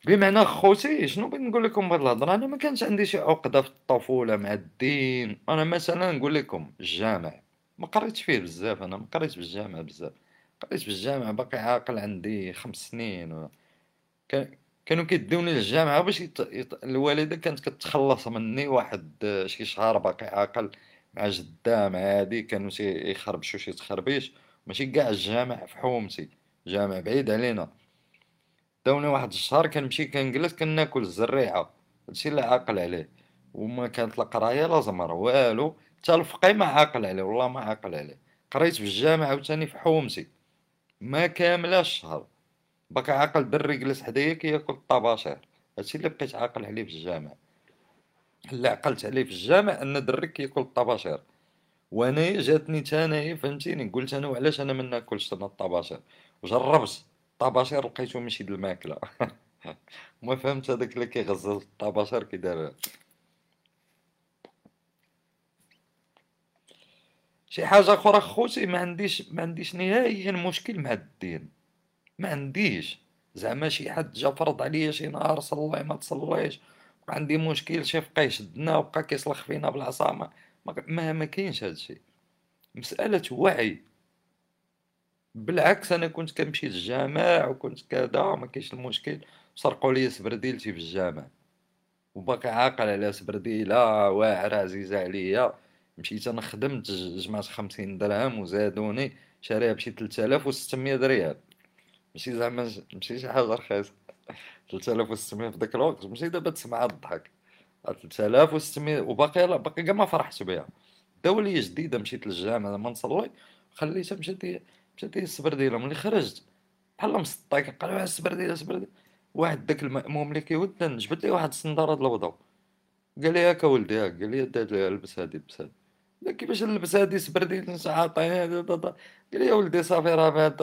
بمعنى خوتي شنو بغيت نقول لكم بهاد الهضرة؟ أنا ما كانش عندي شي عقدة في الطفولة مع الدين. أنا مثلا نقول لكم الجامع. ما قريتش فيه بزاف أنا ما قريتش بالجامع بزاف. قريت بالجامع باقي عاقل عندي خمس سنين و... كانوا كيدوني للجامعه باش يت... يت... الوالدة كانت كتخلص مني واحد شي شهر باقي عاقل مع جدة مع هادي كانوا يخربشوا شي تخربيش. ماشي كاع الجامع في حومتي. جامع بعيد علينا. داوني واحد الشهر كنمشي كنجلس كناكل الزريعة. هادشي اللي عاقل عليه. وما كانت لا قراية لا زمر والو. حتى الفقيه ما عاقل عليه والله ما عاقل عليه. قريت في الجامع عاوتاني في حومتي ما كاملاش الشهر. باقي عاقل دري جلس حدايا كياكل الطباشير. هادشي اللي بقيت عاقل عليه في الجامع. اللي عقلت عليه في الجامع أن درك كياكل الطباشير. وأنا جاتني تانايا فهمتيني؟ قلت أنا وعلاش أنا ما ناكلش أنا الطباشير؟ وجربت. الطباشير لقيتو ماشي د الماكلة. ما فهمت هذاك اللي كيغزل الطباشير كي دار. شي حاجة أخرى خوتي ما عنديش ما عنديش نهائيا مشكل مع الدين. ما عنديش. زعما شي حد جا فرض عليا شي نهار صلي ما تصليش. عندي مشكل شي فقيه شدنا وبقى كيصلخ فينا بالعصا ما ما, ما كاينش هادشي. مسألة وعي. بالعكس أنا كنت كنمشي للجامع وكنت كذا ما كاينش المشكل. سرقوا لي سبرديلتي في الجامع. وباقي عاقل على سبرديلة واعره عزيزه عليا. مشيت أنا خدمت جمعت خمسين درهم وزادوني شاريها بشي 3600 ريال ماشي زعما ماشي شي حاجة رخيصة. 3600 في ذاك الوقت. ماشي دابا تسمع الضحك. 3600 وباقي لا باقي كاع ما فرحت بها داو لي جديدة مشيت للجامع ما نصلي. خليتها مشات مشات السبرديله ملي خرجت. بحال مسطي كنقلب على السبرديله السبرديله واحد داك المأموم اللي كيودن جبت لي واحد الصنداره د الوضوء قال لي هاكا ولدي هاك قال لي لبس هادي لبس هادي. كيفاش نلبس هادي؟ سبرديل عاطيني قال لي يا ولدي صافي راه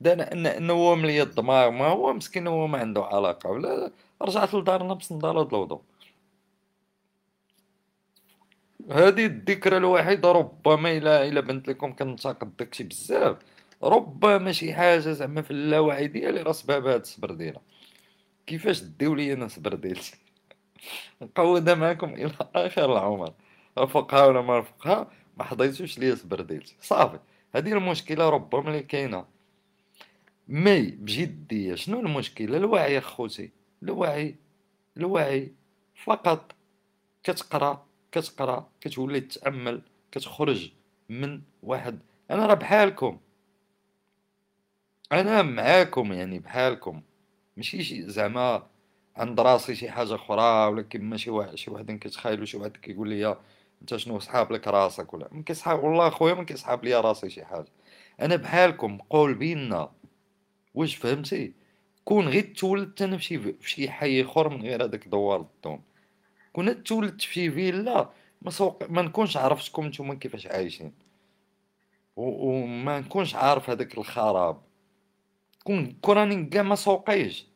دا نوم لي الدماغ ما هو مسكين هو ما عنده علاقة. ولا رجعت لدارنا بصندالة الوضوء هذه الذكرى الوحيدة ربما الا الا بنت لكم كنتقد داكشي بزاف. ربما شي حاجة زعما في اللاوعي ديالي راه سبب هاد السبرديله كيفاش ديو لي أنا سبرديلتي نقودها معكم إلى آخر العمر. فقها ولا ما فقها ما حضيتوش ليا سبرديلتي صافي. هذه المشكلة ربما اللي كاينة. mais بجدية شنو المشكلة؟ الوعي اخوتي الوعي الوعي فقط كتقرأ كتقرا كتولي تتأمل كتخرج من واحد. أنا راه بحالكم. أنا معاكم يعني بحالكم. ماشي شي زعما عند راسي شي حاجة أخرى ولا كيما شي واحد شي واحد كيتخايل شي واحد كيقول لي أنت شنو صحاب لك راسك ولا؟ ما كيصحاب والله خويا ما كيصحاب ليا راسي شي حاجة. أنا بحالكم قول بينا واش فهمتي؟ كون غير تولدت أنا فشي فشي حي آخر من غير هذاك دوار الدوم كون تولدت في فيلا ما سوق ما نكونش عرفتكم نتوما كيفاش عايشين. وما نكونش عارف هذاك الخراب. كون كوراني كاع ما سوقيش.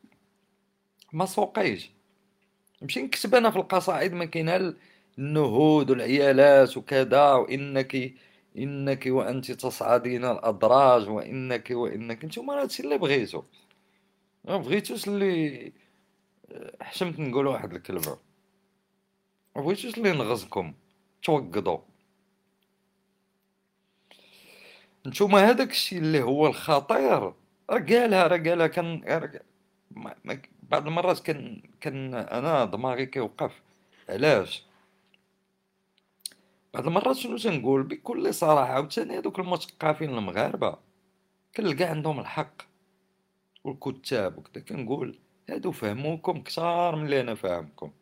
ما سوقيش. نمشي نكتب أنا في القصائد ما كاين النهود والعيالات وكذا وانك إنك وأنت تصعدين الأدراج وانك وإنك. نتوما هادشي اللي بغيتو. ما بغيتوش اللي حشمت نقول واحد الكلمة. ما بغيتوش اللي نغزكم توقدوا. نتوما هذاك الشيء اللي هو الخطير. راه قالها راه قالها كان بعض المرات كان كان أنا دماغي كيوقف. علاش؟ بعض المرات شنو تنقول؟ بكل صراحة عاوتاني هذوك المثقفين المغاربة كنلقى عندهم الحق. والكتاب وكذا كنقول هادو فهموكم كثار من اللي أنا فاهمكم.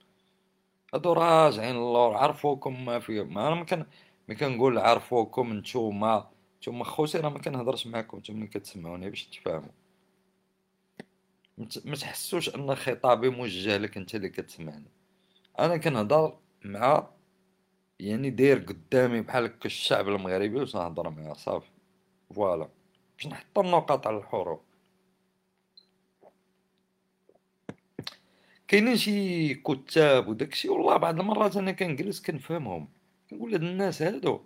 هادو راجعين اللور عرفوكم ما في ما أنا ما ما كنقول عرفوكم نتوما نتوما خوتي راه ما كنهضرش معاكم نتوما ملي كتسمعوني باش تفهموا. ما تحسوش أن خطابي موجه لك أنت اللي كتسمعني. أنا كنهضر مع يعني داير قدامي بحال هكا الشعب المغربي واش نهضر معاه صافي. voilà. باش نحط النقاط على الحروف. كاينين شي كتاب وداكشي والله بعض المرات أنا كنجلس كنفهمهم. كنقول هاد الناس هادو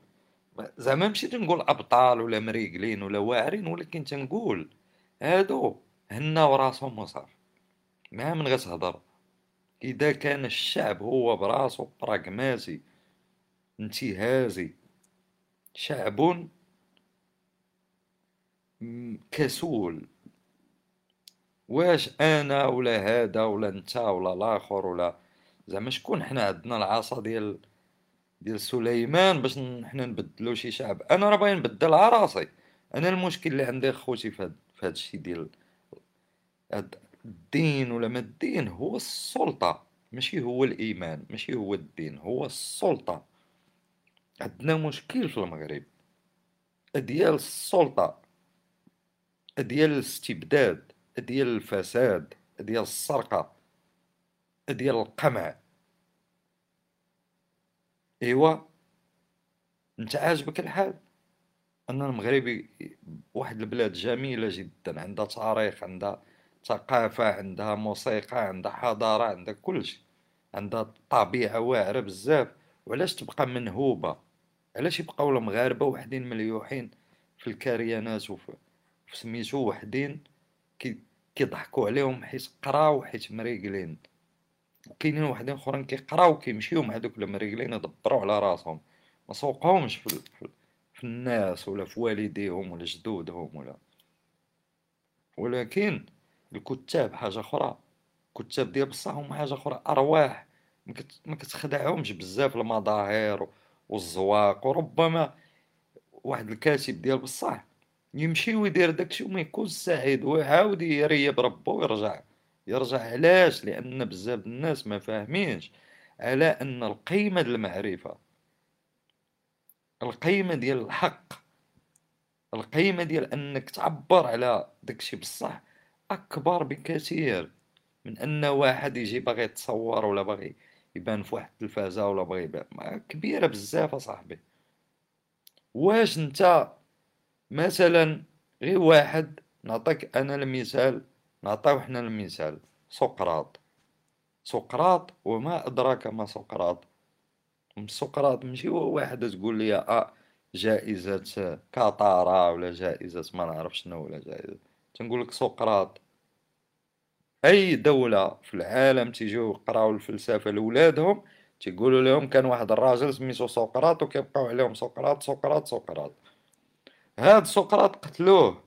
زعما ماشي تنقول أبطال ولا مريقلين ولا واعرين ولكن تنقول هادو هناو راسهم وصافي ما من غتهضر إذا كان الشعب هو براسو براغماتي انتهازي شعب كسول. واش أنا ولا هذا ولا أنت ولا الآخر ولا زعما شكون حنا عندنا العصا ديال ديال سليمان باش حنا نبدلو شي شعب؟ أنا راه باغي نبدل راسي. أنا المشكل اللي عندي خوتي في هذا الشيء ديال الدين ولا ما الدين هو السلطة. ماشي هو الإيمان ماشي هو الدين هو السلطة. عندنا مشكل في المغرب. ديال السلطة ديال الاستبداد. ديال الفساد ديال السرقة ديال القمع. إيوا أنت عاجبك الحال؟ أن المغربي واحد البلاد جميلة جدا عندها تاريخ عندها ثقافة عندها موسيقى عندها حضارة عندها كلشي عندها طبيعة واعرة بزاف. وعلاش تبقى منهوبة؟ علاش يبقاو المغاربة وحدين مليوحين في الكريانات وفي سميتو وحدين؟ كي كيضحكوا عليهم حيت قراو حيت مريقلين. وكاينين وحدين أخرين كيقراو كيمشيو مع دوك المريقلين يدبروا على راسهم. ما سوقهمش في, في, في الناس ولا في والديهم ولا جدودهم ولا. ولكن الكتاب حاجة أخرى الكتاب ديال بصح هما حاجة أخرى أرواح. ما كتخدعهمش بزاف المظاهر والزواق. وربما واحد الكاتب ديال بصح يمشي ويدير داكشي وما يكونش سعيد ويعاود يريب ربو ويرجع. يرجع علاش؟ لأن بزاف الناس ما فاهمينش على أن القيمة ديال المعرفة القيمة ديال الحق القيمة ديال أنك تعبر على داكشي بصح أكبر بكثير من أن واحد يجي باغي يتصور ولا باغي يبان في واحد التلفازة ولا باغي يبان. كبيرة بزاف أصاحبي. واش أنت مثلا غير واحد نعطيك أنا المثال نعطيو حنا المثال. سقراط. سقراط وما أدراك ما سقراط. سقراط ماشي هو واحد تقول لي آه جائزة كاطارة ولا جائزة ما نعرف شنو ولا جائزة. تنقول لك سقراط. أي دولة في العالم تيجيو يقراو الفلسفة لولادهم تيقولوا لهم كان واحد الراجل سميتو سقراط وكيبقاو عليهم سقراط سقراط سقراط. هاد سقراط قتلوه.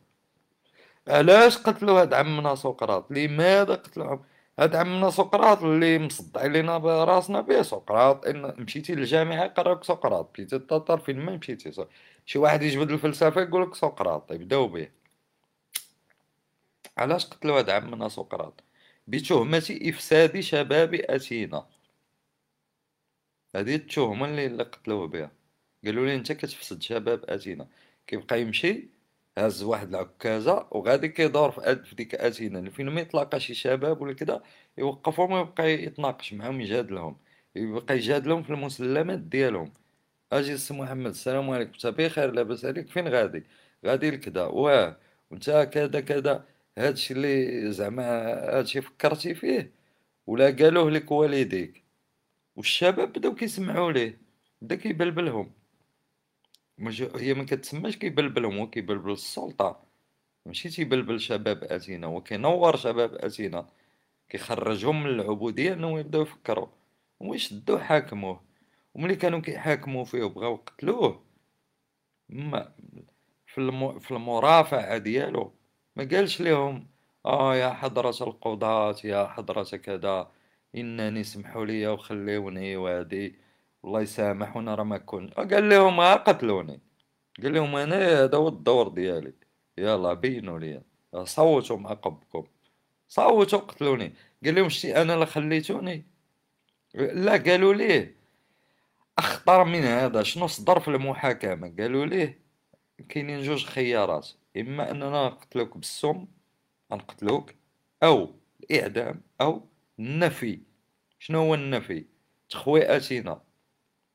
علاش قتلو هاد عمنا سقراط؟ لماذا قتلو هاد عمنا سقراط اللي مصدع لينا براسنا به سقراط. إن مشيتي للجامعة يقراوك سقراط. مشيتي للتتار فين ما مشيتي. شي واحد يجبد الفلسفة يقولك سقراط. يبداو به علاش قتلو هاد عمنا سقراط؟ بتهمة إفساد شباب أثينا هذه التهمة اللي قتلوه بها قالوا لي أنت كتفسد شباب أثينا كيبقى يمشي هز واحد العكازة وغادي كيدور في ديك أثينا فين ما يتلاقى شي شباب ولا كدا يوقفهم ويبقى يتناقش معاهم يجادلهم. يبقى يجادلهم في المسلمات ديالهم. أجي السي محمد السلام عليكم. انت بخير لاباس عليك. فين غادي؟ غادي لكدا. واه وانت كذا كذا. هادشي اللي زعما هادشي فكرتي فيه. ولا قالوه لك والديك. والشباب بداو كيسمعوا ليه. بدا كيبلبلهم. هي ما كتسماش كيبلبلهم هو كيبلبل السلطة. ماشي تيبلبل شباب أثينا هو كينور شباب أثينا كيخرجهم من العبودية إنهم يبداو يفكروا. وشدوه حاكموه؟ وملي كانوا كيحاكموا فيه وبغاو يقتلوه. ما في, المو... في المرافعه ديالو. ما قالش لهم آه يا حضرة القضاة يا حضرة كذا. إنني سمحوا لي وخليوني وهادي الله يسامحونا راه ما كنت قال لهم ها قتلوني. قال لهم أنا هذا هو الدور ديالي. يلا بينوا لي. صوتوا مع قبكم. صوتوا قتلوني. قال لهم شتي أنا اللي خليتوني؟ لا قالوا ليه. أخطر من هذا شنو صدر في المحاكمة؟ قالوا ليه. كاينين جوج خيارات. إما أننا نقتلوك بالسم غنقتلوك أو الإعدام أو النفي. شنو هو النفي؟ تخويئتنا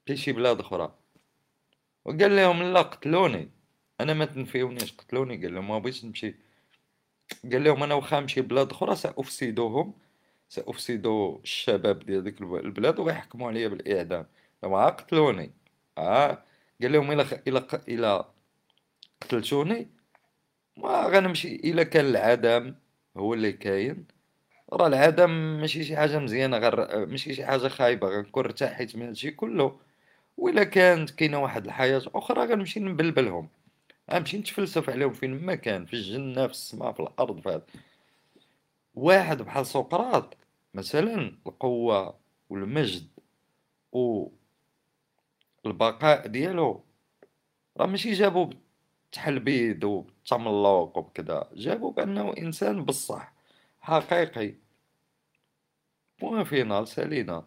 في شي بلاد أخرى. وقال لهم لا قتلوني. أنا ما تنفيونيش قتلوني؟ قال لهم ما بغيتش نمشي. قال لهم أنا واخا نمشي بلاد أخرى سأفسدوهم. سافسد الشباب ديال ديك البلاد ويحكموا عليا بالإعدام. ما قتلوني. آه. قال لهم إلا إلا إلا قتلتوني ما غنمشي. إلا كان العدم هو اللي كاين. راه العدم ماشي شي حاجة مزيانة غير ماشي شي حاجة خايبة غنكون ارتحيت من هادشي كله. وإلا كانت كاينة واحد الحياة أخرى غنمشي نبلبلهم. غنمشي نتفلسف عليهم فين ما كان في الجنة في السماء في الأرض في واحد بحال سقراط مثلا القوة والمجد و البقاء ديالو راه ماشي جابو بالتحلبيد وبالتملق وبكذا جابو بأنه إنسان بصح حقيقي. بوان فينال سالينا.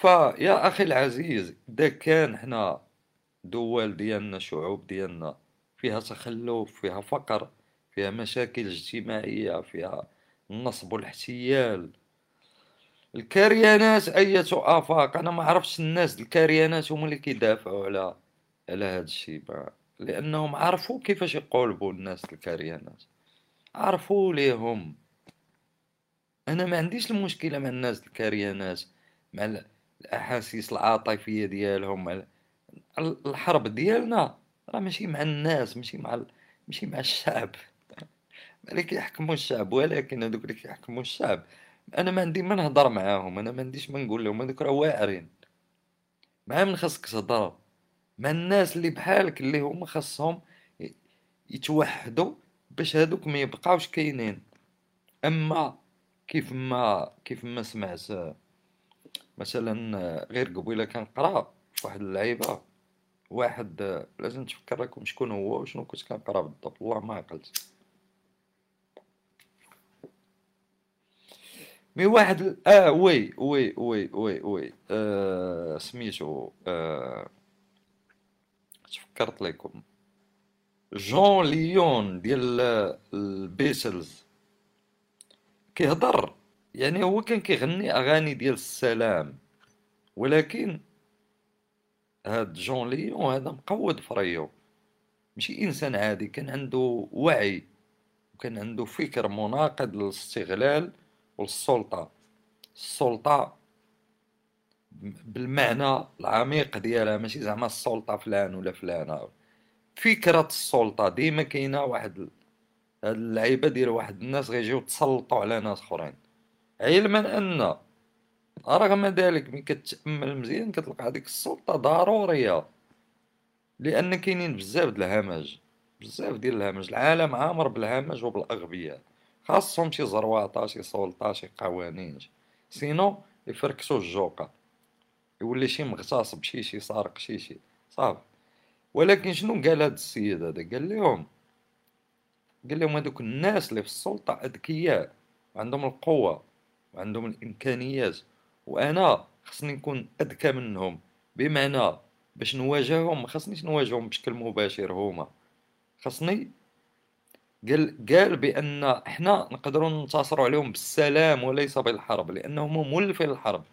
فيا أخي العزيز إذا كان حنا دول ديالنا شعوب ديالنا فيها تخلف فيها فقر فيها مشاكل اجتماعية فيها النصب والاحتيال. الكريانات أية آفاق؟ أنا ما عرفتش الناس الكريانات هما اللي كيدافعوا على على هذا الشيء. لأنهم عرفوا كيفاش يقولبوا الناس الكريانات. عرفوا ليهم. أنا ما عنديش المشكلة مع الناس الكريانات مع الأحاسيس العاطفية ديالهم الحرب ديالنا راه ماشي مع الناس ماشي مع ال... ماشي مع الشعب. اللي كيحكموا الشعب ولكن هذوك اللي كيحكموا الشعب أنا ما عندي ما نهضر معاهم أنا ما عنديش ما نقول لهم هذوك راه واعرين. مع من خاصك تهضر. مع الناس اللي بحالك اللي هما خاصهم يتوحدوا باش هادوك ما يبقاوش كاينين. أما كيف ما كيف ما سمعت مثلا غير قبيلة كنقرا واحد اللعيبة واحد لازم تفكر لكم شكون هو وشنو كنت كنقرا بالضبط. والله ما عقلت. mais واحد آه oui oui oui oui oui. آه سميتو آه تفكرت لكم جون لينون ديال البيتلز كيهضر. يعني هو كان كيغني أغاني ديال السلام ولكن هاد جون ليون هذا مقود فريو. ماشي إنسان عادي كان عنده وعي وكان عنده فكر مناقض للاستغلال والسلطة. السلطة بالمعنى العميق ديالها ماشي زعما السلطة فلان ولا فلانة. فكرة السلطة ديما كاينة واحد هاد اللعيبة ديال واحد الناس غيجيو تسلطوا على ناس أخرين. علما أن رغم ذلك ملي كتأمل مزيان كتلقى هذيك السلطة ضرورية. لأن كاينين بزاف د الهمج بزاف ديال الهمج. العالم عامر بالهمج وبالأغبياء. خاصهم شي زرواطة شي سلطة شي قوانين. سينو يفركسو الجوقة. يولي شي مغتصب شي شي سارق شي شي. صافي. ولكن شنو قال هاد السيد هذا؟ قال لهم قال لهم هذوك الناس اللي في السلطة أذكياء وعندهم القوة. وعندهم الإمكانيات وأنا خصني نكون أذكى منهم بمعنى باش نواجههم ما خصنيش نواجههم بشكل مباشر هما. خصني قال قال بأن إحنا نقدروا ننتصروا عليهم بالسلام وليس بالحرب لأنهم مولفين الحرب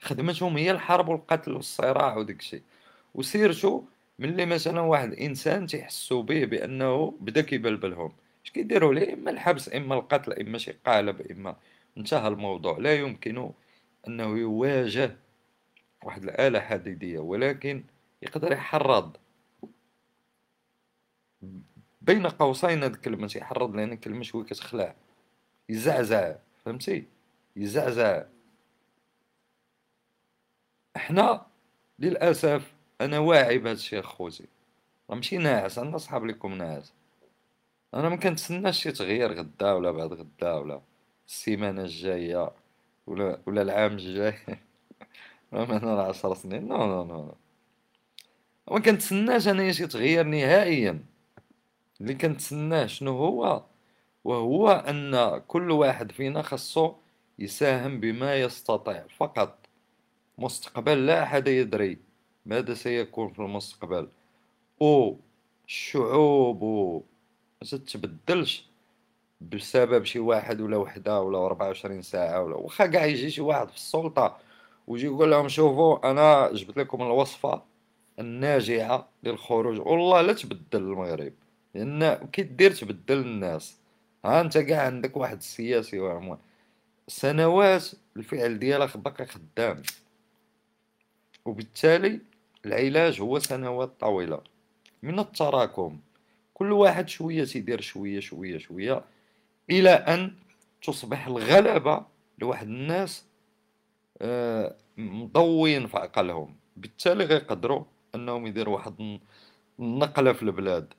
خدمتهم هي الحرب والقتل والصراع وديك الشيء. وسيرتو ملي مثلا واحد الانسان تيحسوا به بأنه بدا كيبلبلهم. اش كيديروا ليه؟ إما الحبس إما القتل إما شي قالب إما انتهى الموضوع. لا يمكن أنه يواجه واحد الآلة حديدية ولكن يقدر يحرض. بين قوسين هاد الكلمة يحرض لأن كلمة شوي كتخلع. يزعزع فهمتي؟ يزعزع. إحنا للأسف أنا واعي بهذا الشيء أخوتي راه ماشي ناعس أنا صحاب لكم ناعس. أنا ما كنتسناش شي تغيير غدا ولا بعد غدا ولا. السيمانة الجاية ولا ولا العام الجاي. مثلا عشر سنين. non non non ما كنتسناش انايا شي تغيير نهائيا. اللي كنتسناه شنو هو؟ وهو أن كل واحد فينا خصو يساهم بما يستطيع. فقط مستقبل لا أحد يدري ماذا سيكون في المستقبل. أو الشعوب ما تتبدلش. بسبب شي واحد ولا وحده ولا 24 ساعة ولا واخا كاع يجي شي واحد في السلطة ويجي يقول لهم شوفوا أنا جبت لكم الوصفة الناجعه للخروج والله لا تبدل المغرب لأن كي دير تبدل الناس ها أنت كاع عندك واحد السياسي وعموان سنوات الفعل ديالك باقي خدام. وبالتالي العلاج هو سنوات طويلة من التراكم كل واحد شوية تيدير شوية شوية شوية إلى أن تصبح الغلبة لواحد الناس آه، مضوين في عقلهم. بالتالي غيقدروا أنهم يديروا واحد النقلة في البلاد.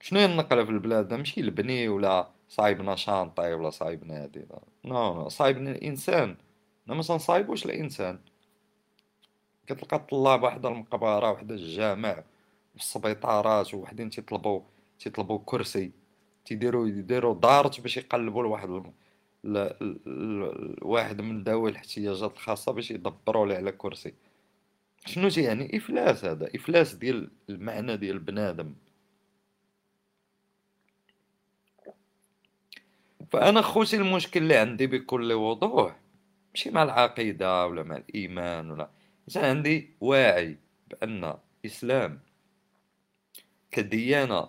شنو هي النقلة في البلاد؟ ماشي البني ولا صايبنا chantier ولا صايبنا هادي. non صايبنا الإنسان. ما تنصايبوش الإنسان. كتلقى الطلاب واحدة المقبرة واحدة الجامع في السبيطارات وحدين تيطلبوا تيطلبوا كرسي. تيديروا يديروا دارت باش يقلبوا لواحد. واحد من ذوي الاحتياجات الخاصة باش يدبروا ليه على كرسي شنو يعني إفلاس هذا إفلاس ديال المعنى ديال بنادم فأنا خوتي المشكل اللي عندي بكل وضوح ماشي مع العقيدة ولا مع الإيمان ولا إنسان عندي واعي بأن الإسلام كديانة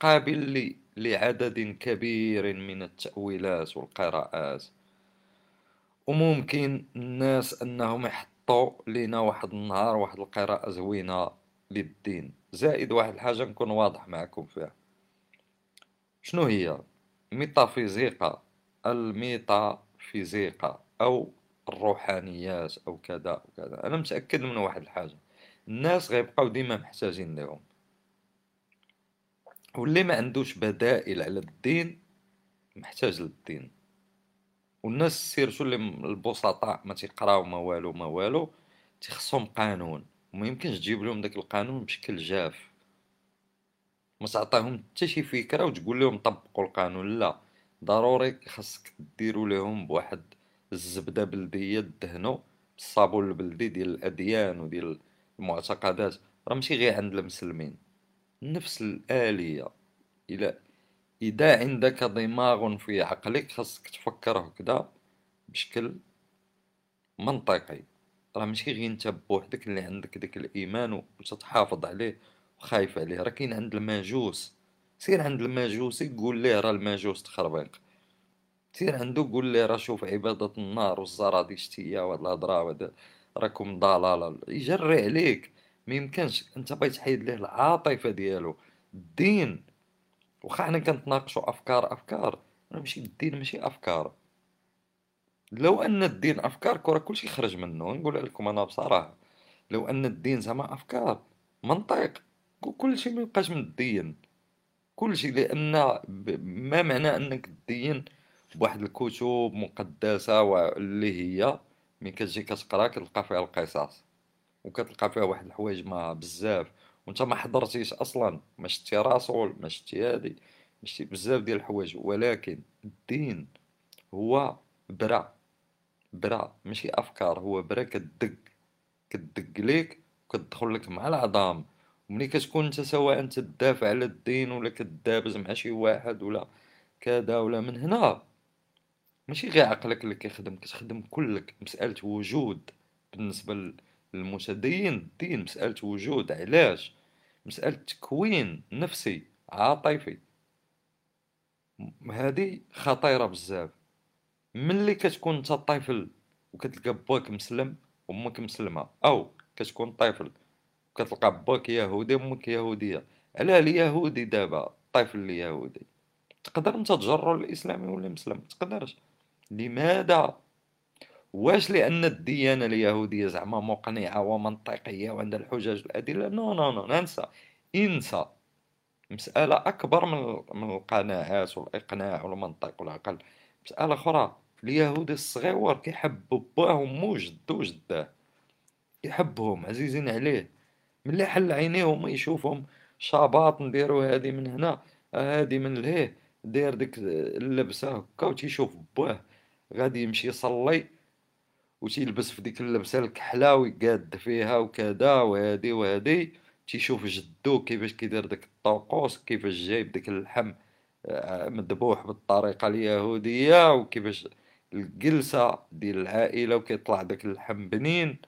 قابل لعدد كبير من التأويلات والقراءات. وممكن الناس أنهم نحطو لينا واحد النهار واحد القراءة زوينة للدين. زائد واحد الحاجة نكون واضح معكم فيها. شنو هي؟ ميتافيزيقا الميتافيزيقا أو الروحانيات أو كذا أو كذا. أنا متأكد من واحد الحاجة. الناس غيبقاو ديما محتاجين لهم. واللي ما عندوش بدائل على الدين محتاج للدين. والناس surtout اللي البسطاء ما تيقراو ما والو ما والو تيخصهم قانون. وما يمكنش تجيب لهم داك القانون بشكل جاف. ما تعطيهم حتى شي فكرة وتقول لهم طبقوا القانون. لا ضروري خاصك ديروا لهم بواحد الزبدة بلدية دهنوا بالصابون البلدي ديال الأديان وديال المعتقدات. راه ماشي غير عند المسلمين. نفس الآلية. إلى إذا عندك دماغ في عقلك خاصك تفكر هكذا بشكل منطقي. راه ماشي غير أنت بوحدك اللي عندك داك الإيمان وتتحافظ عليه وخايف عليه. راه كاين عند الماجوس. سير عند الماجوسي قول ليه راه الماجوس تخربيق. سير عنده قول ليه راه شوف عبادة النار والزرادشتية وهاد الهضرة راكم ضلالة. يجري عليك. ما يمكنش انت بغيت تحيد ليه العاطفة ديالو. الدين. واخا حنا كنتناقشوا أفكار أفكار. ماشي الدين ماشي أفكار. لو أن الدين أفكار كرة كلشي خرج منه. نقول لكم أنا بصراحة لو أن الدين زعما أفكار منطق. كلشي ما يبقاش من الدين. كلشي لأن ما معنى أنك الدين بواحد الكتب مقدسة واللي هي ملي كتجي كتقرأ كتلقى فيها القصص. وكتلقى فيها واحد الحوايج ما بزاف وانت ما حضرتيش أصلا ما شتي راسول ما شتي هادي ما شتي بزاف ديال الحوايج. ولكن الدين هو برا برا ماشي أفكار هو برا كدق كدق ليك وكتدخل لك مع العظام. وملي كتكون انت سواء تدافع على الدين ولا كدابز مع شي واحد ولا كذا ولا من هنا ماشي غير عقلك اللي كيخدم كتخدم كلك مسألة وجود بالنسبة للمتدين الدين مسألة وجود علاش مسألة تكوين نفسي عاطفي. هذه خطيرة بزاف. ملي كتكون انت طفل وكتلقى باك مسلم وأمك مسلمة؟ أو كتكون طفل وكتلقى باك يهودي وأمك يهودية. علاه اليهودي دابا الطفل اليهودي تقدر انت تجرو الإسلامي ولا مسلم؟ تقدرش. لماذا واش لأن الديانة اليهودية زعما مقنعة ومنطقية وعندها الحجج والادله non non non ننسى. انسى. مسألة أكبر من من القناعات والإقناع والمنطق والعقل. مسألة أخرى اليهود الصغيور كيحبوا باه ومو جدو وجداه يحبهم عزيزين عليه. ملي حل عينيهم يشوفهم. شاباط نديرو هادي من هنا هادي من لهيه داير ديك اللبسة هكا وتيشوف باه غادي يمشي يصلي. وتيلبس في ديك اللبسة الكحلة ويقاد فيها وكذا وهادي وهادي تيشوف جدو كيفاش كيدير داك الطوقوس كيفاش جايب داك اللحم آه، مذبوح بالطريقة اليهودية وكيفاش الجلسة ديال العائلة وكيطلع داك اللحم بنين.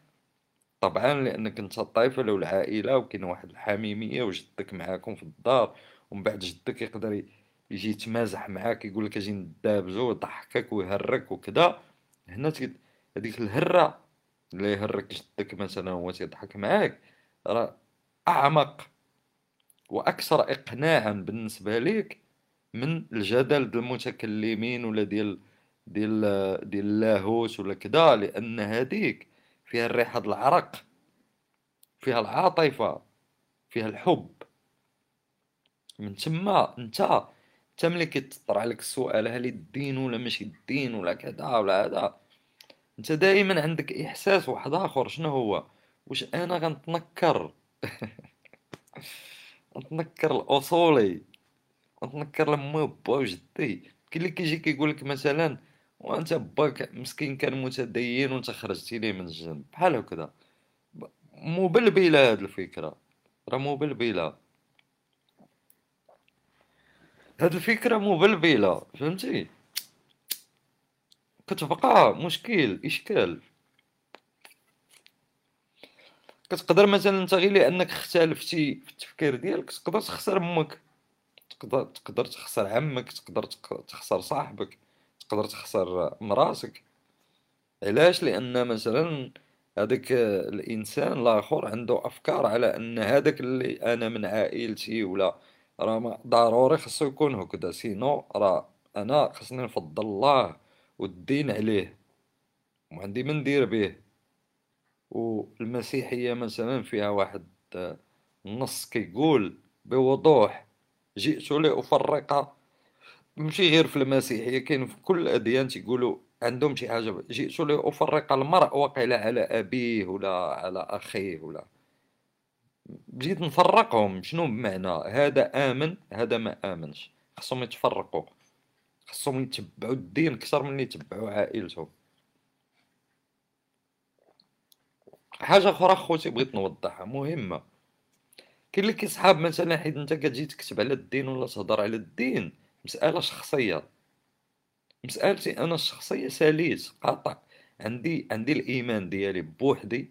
طبعا لأنك أنت الطفل والعائلة وكاين واحد الحميمية وجدك معاكم في الدار ومن بعد جدك يقدر يجي يتمازح معاك يقول لك أجي ندابزو ويضحكك ويهرك وكذا. هنا هذيك الهرة اللي يهرك جدك مثلا هو تيضحك معاك راه أعمق وأكثر اقناعا بالنسبة ليك من الجدل ديال المتكلمين ولا ديال ديال ديال اللاهوت ولا كدا لأن هذيك فيها الريحة العرق فيها العاطفة فيها الحب. من تما أنت أنت ملي كيتطرح عليك السؤال هل الدين ولا ماشي الدين ولا كذا ولا هذا؟ أنت دائما عندك إحساس واحد آخر شنو هو؟ واش أنا غنتنكر؟ نتنكر الأصولي نتنكر لبا وجدي كاين اللي كيجي كيقول لك مثلا وأنت باك مسكين كان متدين وأنت خرجتي ليه من الجنب. بحال هكذا. مبلبلة هاد الفكرة. راه مبلبلة هاد الفكرة مبلبلة فهمتي؟ كتبقى مشكل إشكال. كتقدر مثلا أنت غير لأنك اختلفتي في التفكير ديالك تقدر تخسر أمك. تقدر تقدر تخسر عمك تقدر تخسر صاحبك تقدر تخسر مراسك علاش؟ لأن مثلا هذاك الإنسان الآخر عنده أفكار على أن هذاك اللي أنا من عائلتي ولا راه ضروري خصو يكون هكذا. سينو راه أنا خصني نفضل الله. والدين عليه وعندي من ندير به. والمسيحية مثلا فيها واحد النص كيقول بوضوح جئت لأفرق. ماشي غير في المسيحية كاين في كل الأديان تيقولوا عندهم شي حاجة جئت لأفرق المرء وقيل على أبيه ولا على أخيه ولا. بجيت نفرقهم شنو بمعنى؟ هذا آمن هذا ما آمنش. خصهم يتفرقوا. خصهم يتبعوا الدين أكثر من يتبعوا عائلتهم. حاجة أخرى خوتي بغيت نوضحها مهمة. كاين اللي كيصحاب مثلا حيت أنت كتجي تكتب على الدين ولا تهضر على الدين مسألة شخصية. مسألتي أنا الشخصية سليت قاطع. عندي عندي الإيمان ديالي بوحدي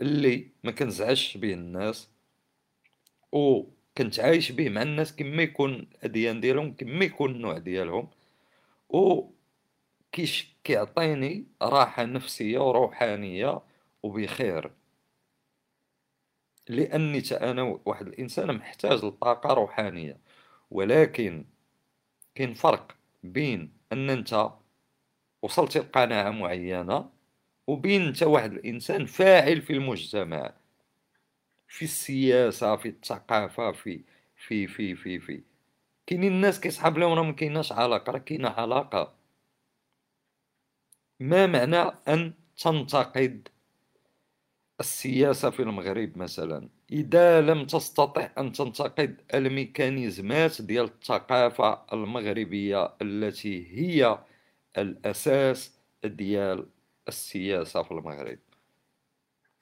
اللي ما كنزعجش به الناس. و كنت عايش به مع الناس كما يكون الأديان ديالهم كما يكون النوع ديالهم. و كيش كيعطيني راحة نفسية وروحانية وبخير. لأني أنا واحد الإنسان محتاج لطاقة روحانية. ولكن كاين فرق بين أن أنت وصلت لقناعة معينة وبين أنت واحد الإنسان فاعل في المجتمع. في السياسة في الثقافة في في في في في. كاينين الناس كيصحاب لهم راه ما كايناش علاقة راه كاينة علاقة. ما معنى أن تنتقد السياسة في المغرب مثلا؟ إذا لم تستطع أن تنتقد الميكانيزمات ديال الثقافة المغربية التي هي الأساس ديال السياسة في المغرب.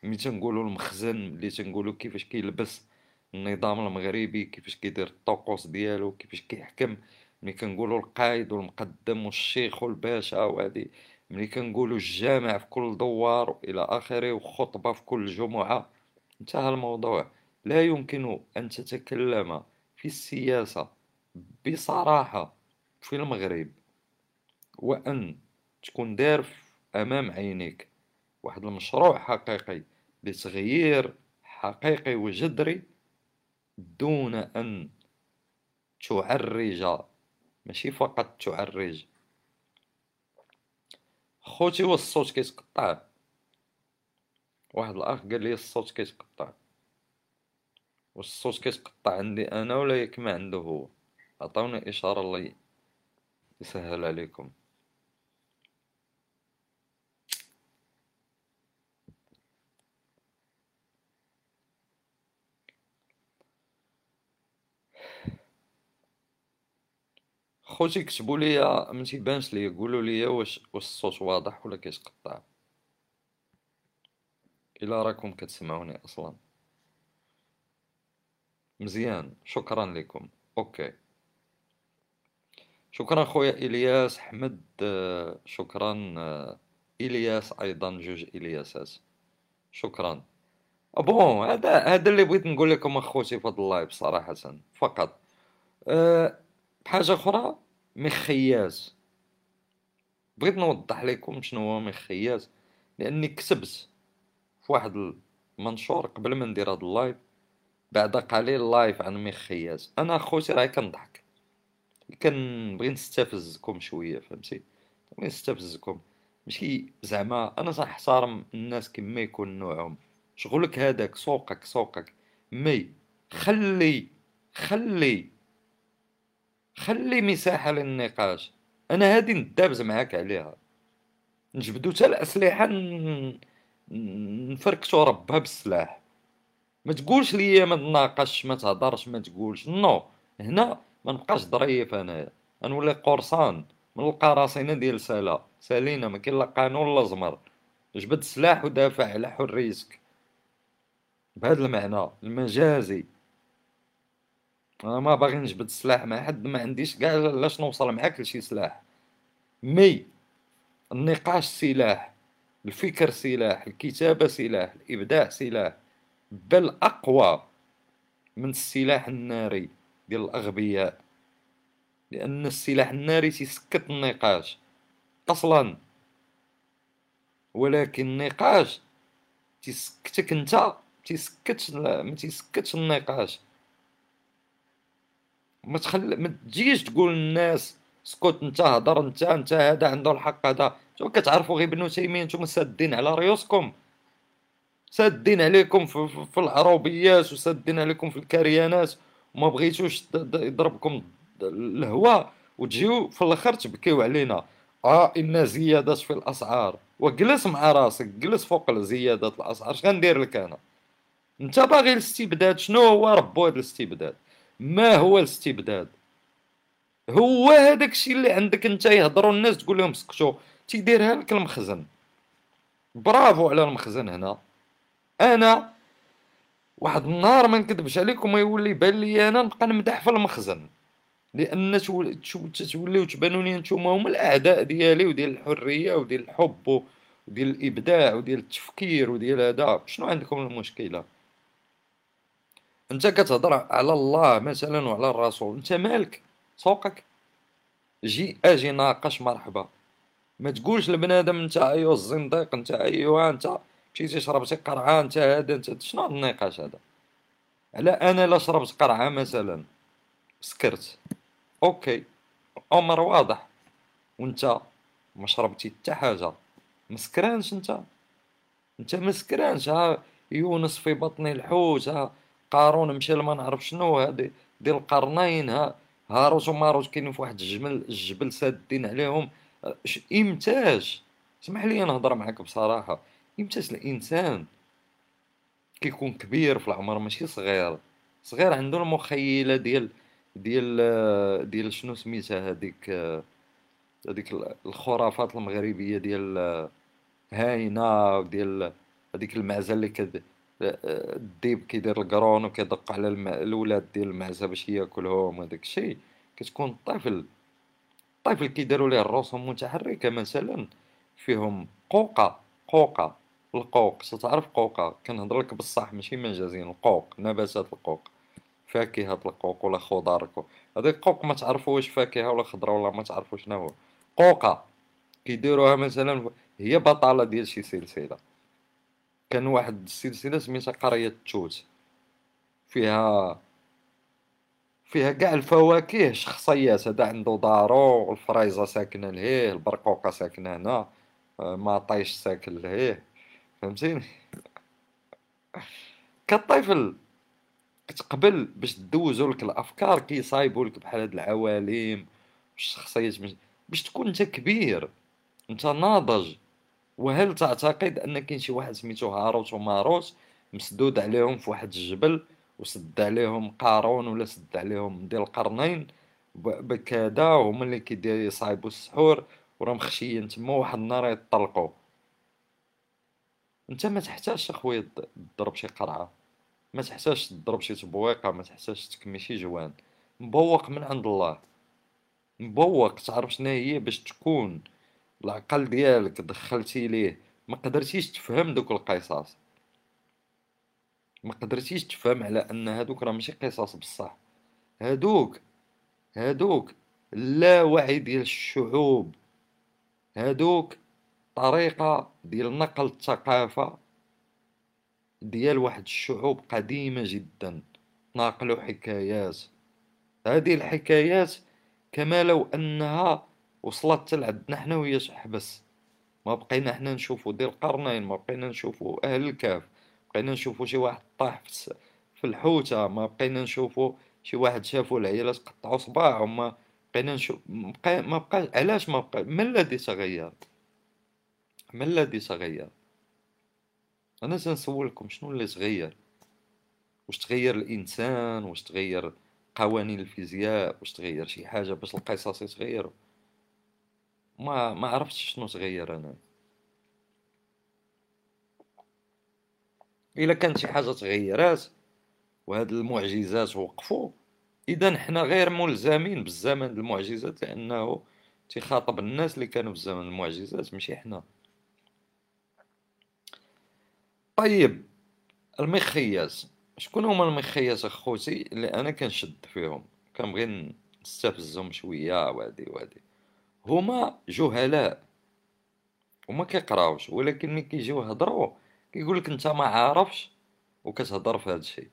ملي تنقولوا المخزن ملي تنقولوا كيفاش كيلبس النظام المغربي كيفاش كيدير الطقوس ديالو كيفاش كيحكم. ملي كنقولوا القائد والمقدم والشيخ والباشا وهذه ملي كنقولوا الجامع في كل دوار وإلى آخره وخطبة في كل جمعة. انتهى الموضوع لا يمكن أن تتكلم في السياسة بصراحة في المغرب. وأن تكون دار أمام عينيك. واحد المشروع حقيقي. لتغيير حقيقي وجذري دون أن تعرج. ماشي؟ فقط تعرج. خوتي هو الصوت كيتقطع. واحد الأخ قال لي الصوت كيتقطع. واش الصوت كيتقطع عندي أنا ولا ياك ما عنده هو. عطاوني إشارة الله يسهل عليكم. خوتي كتبوا لي ما تيبانش لي قولوا لي واش واش الصوت واضح ولا كيتقطع؟ إلا راكم كتسمعوني أصلا. مزيان شكرا لكم. OK. شكرا خويا إلياس احمد شكرا إلياس أيضا جوج إلياسات. شكرا. bon هذا هذا اللي بغيت نقول لكم أخوتي في هذا ال live صراحة فقط. أه بحاجه أخرى مخياز. بغيت نوضح لكم شنو هو مخياز. لأني كتبت في واحد المنشور قبل ما ندير هذا ال live. بعد قليل live عن مخياز. أنا خوتي راهي كنضحك. كنبغي نستفزكم شوية فهمتي؟ بغي نستفزكم. ماشي زعما أنا تنحترم الناس كما يكون نوعهم. شغلك هذاك سوقك سوقك. mais خلي خلي. خلي مساحة للنقاش. أنا هادي ندابز معاك عليها. نجبدو تا الأسلحة نفركشو ربها بالسلاح. ما تقولش ليا ما تناقش ما تهضرش ما تقولش. نو هنا ما نبقاش ظريف انايا غنولي قرصان. من القراصنة ديال سالا. سالينا ما كاين لا قانون لا زمر. جبد السلاح ودافع على حريتك بهذا المعنى المجازي. أنا ما باغي نجبد السلاح مع حد ما عنديش كاع علاش نوصل معاك لشي سلاح. مي النقاش سلاح الفكر سلاح الكتابة سلاح الإبداع سلاح. بل أقوى من السلاح الناري ديال الأغبياء. لأن السلاح الناري تيسكت النقاش. أصلا. ولكن النقاش تيسكتك أنت تيسكتش ما تيسكتش النقاش. ما تخل ما تجيش تقول للناس اسكت انت هضر انت انت هذا عنده الحق هذا. شو كتعرفوا غير ابن تيمية؟ نتوما سادين على ريوسكم. سادين عليكم في, في, في العروبيات وسادين عليكم في الكريانات. وما بغيتوش يضربكم الهواء وتجيو في الآخر تبكيو علينا. آه إن زيادات في الأسعار. وجلس مع راسك جلس فوق زيادات الأسعار. اش غندير لك أنا؟ انت باغي الاستبداد. شنو هو ربو هذا الاستبداد؟ ما هو الاستبداد؟ هو هذاك الشيء اللي عندك انت يهضروا الناس تقول لهم سكتوا تيديرها لك المخزن برافو على المخزن هنا. أنا واحد النهار ما نكذبش عليكم يولي يبان لي أنا نبقى نمدح في المخزن. لأن توليو تبانوا لي نتوما هما الأعداء ديالي وديال الحرية وديال الحب وديال الإبداع وديال التفكير وديال هذا. شنو عندكم المشكلة؟ أنت كتهضر على الله مثلا وعلى الرسول أنت مالك؟ سوقك؟ جي أجي ناقش مرحبا. ما تقولش لبنادم أنت ايوا الزنديق أنت ايوا أنت مشيتي شربتي قرعة أنت هذا أنت شنو النقاش هذا؟ على أنا لا شربت قرعة مثلا. سكرت. OK. أمر واضح. وأنت ما شربتي حتى حاجة. مسكرانش أنت. أنت مسكرانش. ها يونس في بطن الحوت ها. قارون مشى لما نعرف شنو هادي ديال القرنين ها. هاروت وماروت كاينين في واحد الجبل الجبل سادين عليهم. امتاج اسمح لي نهضر معاك بصراحة. امتاج الإنسان. كيكون كبير في العمر ماشي صغير. صغير عنده المخيلة ديال ديال ديال شنو سميتها هذيك هذيك الخرافات المغربية ديال هاينة وديال هذيك المعزه اللي كد الديب كيدير القرون وكيدق على الم... الولاد ديال المعزة باش ياكلهم وداك الشيء. كتكون الطفل الطفل كيديروا ليه الرسوم متحركه مثلا فيهم قوقة قوقة القوق. تعرف قوقة؟ كنهضر لك بصح ماشي مجازيا القوق نباتات القوق. فاكهة القوق ولا خضار هذاك القوق ما تعرفوا واش فاكهة ولا خضرة ولا ما تعرفوا شنو هو. قوقة كيديروها مثلا هي بطالة ديال شي سلسلة. كان واحد السلسلة سميتها قرية التوت فيها فيها كاع الفواكه شخصيات. هذا عنده دارو الفريزة ساكنة لهيه البرقوقة ساكنة هنا ماطيش ساكن لهيه. فهمتيني؟ كطفل كتقبل باش دوزو لك الأفكار كيصايبوا لك بحال هاد العوالم الشخصيات باش تكون انت كبير انت ناضج. وهل تعتقد أن كاين شي واحد سميتو هاروت وماروت مسدود عليهم في واحد الجبل وسد عليهم قارون ولا سد عليهم ديال القرنين؟ بكذا هما اللي كيدير يصايبوا السحور وراهم مخشيين تما واحد النهار يطلقوا أنت ما تحتاجش أخويا تضرب شي قرعة. ما تحتاجش تضرب شي تبويقة ما تحتاجش تكمي شي جوان. مبوق من عند الله. مبوق تعرف شنو هي باش تكون. العقل ديالك دخلتي ليه ما قدرتيش تفهم دوك القصص ما قدرتيش تفهم على أن هادوك راه ماشي قصص بصح. هادوك هادوك اللاوعي ديال الشعوب. هادوك طريقة ديال نقل الثقافة ديال واحد الشعوب قديمة جدا. ناقلوا حكايات. هذه الحكايات كما لو أنها وصلت لعندنا حنا وهي تحبس ما بقينا حنا نشوفوا ديال القرنين ما بقينا نشوفوا أهل الكهف. بقينا نشوفوا شي واحد طاح في الحوتة. ما بقينا نشوفوا شي واحد شافوا العيالات قطعوا صباعهم. ما بقينا نشوف ما بقى علاش ما بقى ما الذي تغير ما الذي تغير أنا سنسولكم شنو اللي تغير واش تغير الإنسان؟ واش تغير قوانين الفيزياء؟ واش تغير شي حاجة باش القصص يتغيروا ما ما عرفتش شنو تغير أنا. إلا كانت شي حاجة تغيرات وهاد المعجزات وقفوا. إذا حنا غير ملزمين بالزمن المعجزات لأنه تخاطب الناس اللي كانوا في زمن المعجزات ماشي حنا. طيب المخيات شكون هما المخيات أخوتي اللي أنا كنشد فيهم؟ كنبغي نستفزهم شوية وهادي وهادي. هما جهلاء وما كيقراوش ولكن ملي كيجيو يهضروا كيقول لك انت ما عارفش وكتهضر في هذا الشيء.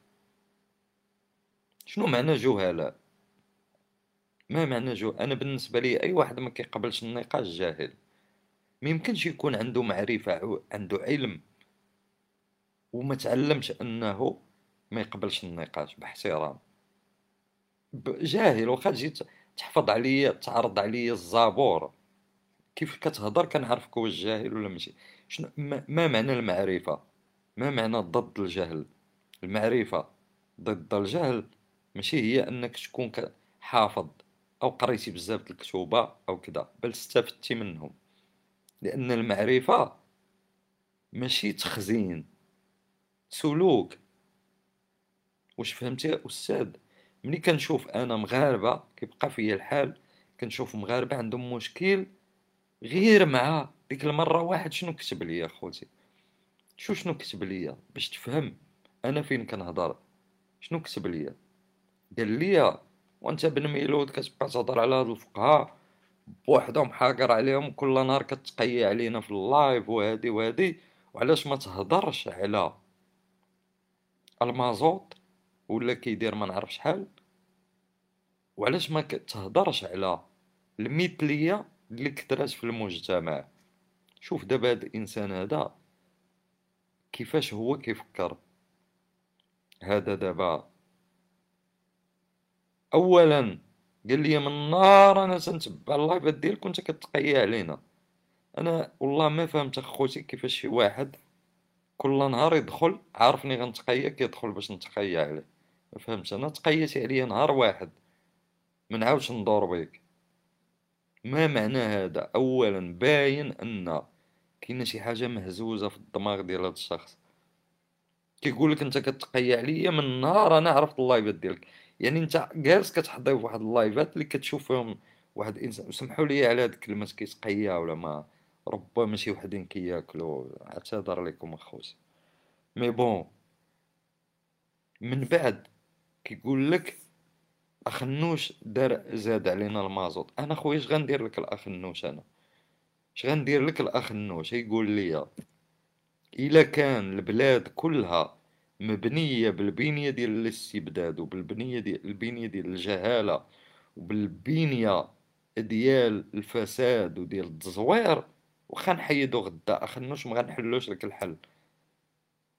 شنو معنى جهلاء ما معنى جو؟ أنا بالنسبة لي أي واحد ما كيقبلش النقاش جاهل. ما يمكنش يكون عنده معرفة عنده علم وما تعلمش أنه ما يقبلش النقاش باحترام جاهل واخا تجي تحفظ عليا تعرض عليا الزابور كيف كتهضر كنعرفك واش جاهل ولا ماشي؟ شنو ما معنى المعرفة؟ ما معنى ضد الجهل؟ المعرفة ضد الجهل ماشي هي أنك تكون حافظ أو قريتي بزاف الكتوبة أو كذا بل استفدتي منهم. لأن المعرفة ماشي تخزين سلوك. واش فهمتي يا أستاذ؟ ملي كنشوف أنا مغاربة كيبقى فيا الحال كنشوف مغاربة عندهم مشكل غير مع ديك المرة واحد شنو كتب ليا خوتي؟ شو شنو كتب ليا باش تفهم أنا فين كنهضر؟ شنو كتب ليا؟ قال لي وأنت بن ميلود كتبقى تهضر على هاد الفقهاء بوحدهم حاقر عليهم كل نهار كتقيا علينا في ال live وهادي وهادي وعلاش ما تهضرش على المازوت؟ ولا كيدير ما نعرف شحال. وعلاش ما تهضرش على المثليه اللي كثرات في المجتمع. شوف دابا هاد الإنسان هذا كيفاش هو كيفكر. هذا دابا اولا قال لي من نهار أنا تنتبع اللايفات ديالك وأنت كتقيا علينا. أنا والله ما فهمت أخوتي كيفاش شي واحد كل نهار يدخل عارفني غنتقيا كيدخل باش نتقيا عليه. ما فهمتش أنا تقيتي عليا نهار واحد. ما نعاودش ندور بيك. ما معنى هذا؟ اولا باين أن كاينة شي حاجة مهزوزة في الدماغ ديال هذا الشخص. كيقول لك أنت كتقيا عليا من نهار أنا عرفت اللايفات ديالك. يعني أنت جالس كتحضي في واحد اللايفات اللي كتشوف فيهم واحد الانسان وسمحوا لي على هاد الكلمة كيتقيا ولا ما؟ ربما شي وحدين كياكلوا اعتذر لكم أخوتي. mais bon من بعد كيقول لك أخنوش دار زاد علينا المازوت. أنا خويا اش غندير لك الأخنوش أنا؟ اش غندير لك الأخنوش؟ يقول لي إلا كان البلاد كلها مبنية بالبنية ديال الاستبداد وبالبنية ديال البنية ديال الجهالة وبالبنية ديال الفساد وديال التزوير وخا نحيدو غدا. أخنوش ما غنحلوش لك الحل.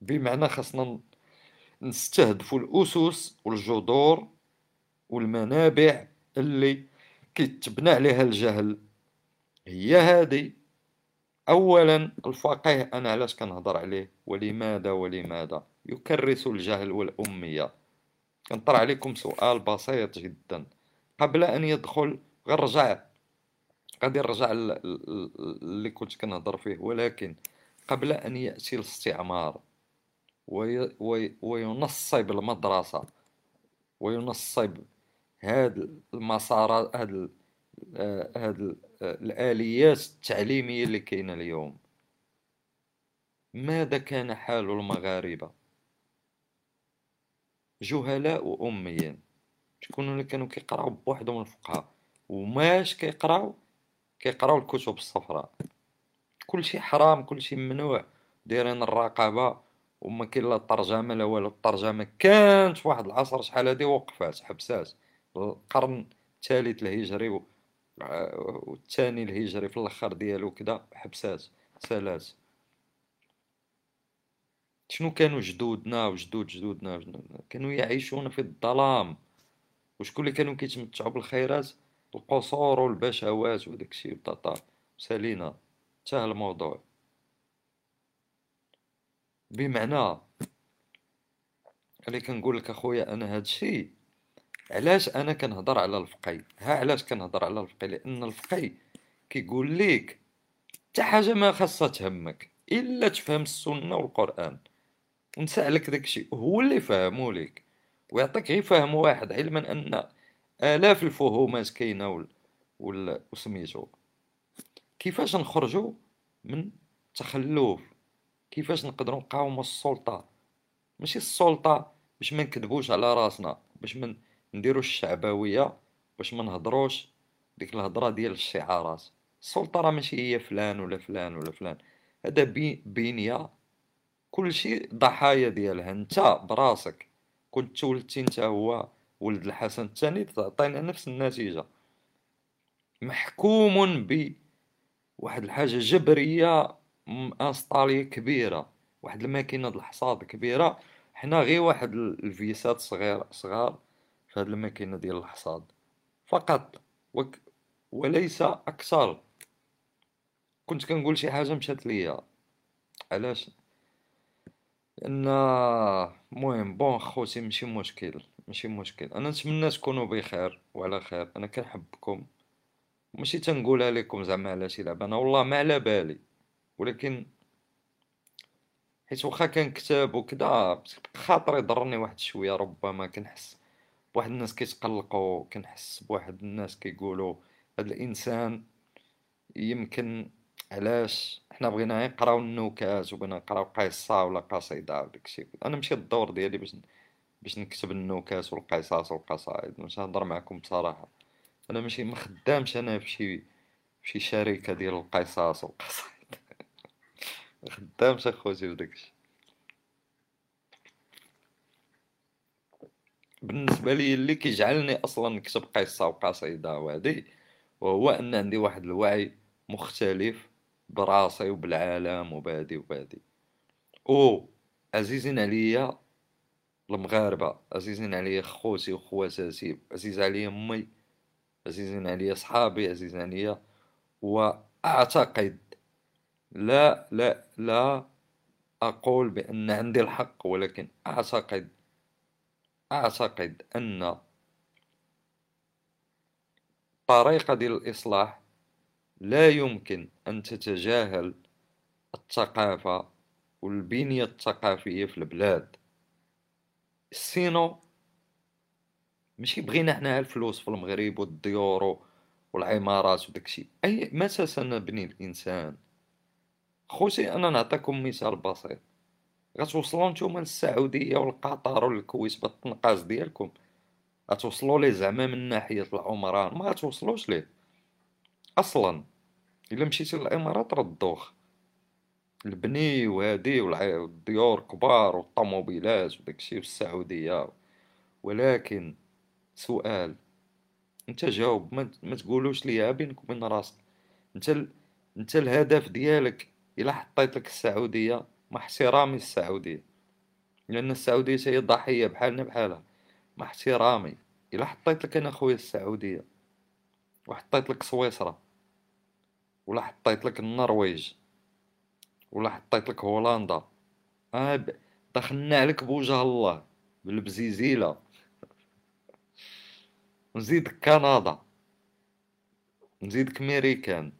بمعنى خاصنا نستهدفوا الأسس والجذور والمنابع اللي كيتبنى عليها الجهل. هي هذه. اولا الفقيه أنا علاش كنهضر عليه؟ ولماذا؟ ولماذا؟ يكرس الجهل والأمية. كنطرح عليكم سؤال بسيط جدا. قبل أن يدخل غير رجع غادي نرجع اللي كنت كنهضر فيه. ولكن قبل أن يأتي الاستعمار وينصب المدرسة وينصب هاد المسارات هاد هاد الآليات التعليمية اللي كاينة اليوم. ماذا كان حال المغاربة؟ جهلاء وأميين. شكون اللي كانوا كيقراو بوحدهم الفقهاء؟ وماش كيقراو كيقراو الكتب الصفراء. كلشي حرام كلشي ممنوع. دايرين الرقابة وما كاين لا الترجمة لا والو. الترجمة كانت في واحد العصر شحال هادي وقفات حبسات القرن الثالث الهجري والثاني الهجري في الأخر ديالو كدا حبسات سالات شنو كانوا جدودنا وجدود جدودنا؟ كانوا يعيشون في الظلام. وشكون اللي كانوا كيتمتعوا بالخيرات؟ القصور والبشوات وداك الشيء بطاطا سالينا انتهى الموضوع. بمعنى اللي كنقول لك أخويا أنا هاد الشيء علاش أنا كنهضر على الفقي؟ ها علاش كنهضر على الفقي؟ لأن الفقي كيقول لك حتى حاجة ما خاصها تهمك إلا تفهم السنة والقرآن. ونسألك داكشي هو اللي فهمو لك ويعطيك غير فهم واحد علما أن آلاف الفهومات كاينة وال... وسميتو. كيفاش نخرجوا من التخلف؟ كيفاش نقدروا نقاوموا السلطة؟ ماشي السلطة باش ما نكذبوش على راسنا باش من نديرو الشعبوية باش ما نهضروش ديك الهضرة ديال الشعارات. السلطة راه ماشي هي فلان ولا فلان ولا فلان. هذا بي بنيه كلشي ضحايا ديالها. انت براسك كنت تولدتي انت هو ولد الحسن الثاني تعطينا نفس النتيجة. محكوم ب واحد الحاجة جبرية انسطالية كبيرة واحد الماكينة د الحصاد كبيرة. حنا غير واحد الفيسات صغير صغار في هاد الماكينة ديال الحصاد. فقط وك وليس أكثر. كنت كنقول شي حاجة مشات ليا. علاش؟ لأن المهم بون خوتي ماشي مشكل ماشي مشكل. أنا نتمنى تكونوا بخير وعلى خير. أنا كنحبكم. ماشي تنقولها لكم زعما على شي لعبه أنا والله ما على بالي. ولكن حيت واخا كنكتب وكذا خاطري ضرني واحد شوية ربما كنحس بواحد الناس كيتقلقوا كنحس بواحد الناس كيقولوا هاد الإنسان يمكن علاش حنا بغينا نقراو النكات وبغينا نقراو قصة ولا قصيدة وداكشي أنا ماشي الدور ديالي باش باش نكتب النكات والقصص والقصائد باش نهضر معكم بصراحة. أنا ماشي ما خدامش أنا فشي فشي شركة ديال القصص والقصائد. ما خدامش اخوتي في داكشي بالنسبة لي اللي كيجعلني أصلا نكتب قصه وقصيده وهادي وهو ان عندي واحد الوعي مختلف براسي وبالعالم وبهادي وبهادي أو عزيزين عليا المغاربة عزيزين عليا خوتي وخواتاتي عزيز عليا امي عزيزين عليا صحابي عزيزين عليا واعتقد لا لا لا أقول بأن عندي الحق ولكن أعتقد أعتقد أن طريقة ديال الإصلاح لا يمكن أن تتجاهل الثقافة والبنية الثقافية في البلاد. سينو ماشي بغينا حنا الفلوس في المغرب والديور والعمارات وداكشي اي متى سنبني الإنسان؟ خوتي أنا نعطيكم مثال بسيط. غتوصلوا نتوما للسعودية والقطر والكويت بالتنقاز ديالكم. غتوصلوا ليه زعما من ناحية العمران؟ ما غتوصلوش ليه. أصلا إلا مشيتي للإمارات راه الدوخ البني وهادي والديور كبار والطوموبيلات وداكشي والسعودية ولكن سؤال أنت جاوب ما تقولوش ليا بينك وبين راسك. أنت ال... أنت الهدف ديالك إلا حطيت لك السعودية مع احترامي السعودية. لأن السعودية هي ضحية بحالنا بحالها. مع احترامي إلا حطيت لك أنا خويا السعودية. وحطيت لك سويسرا. ولا حطيت لك النرويج. ولا حطيت لك هولندا. آه دخلنا عليك بوجه الله. بالبزيزيلة. نزيدك كندا. نزيدك ميريكان.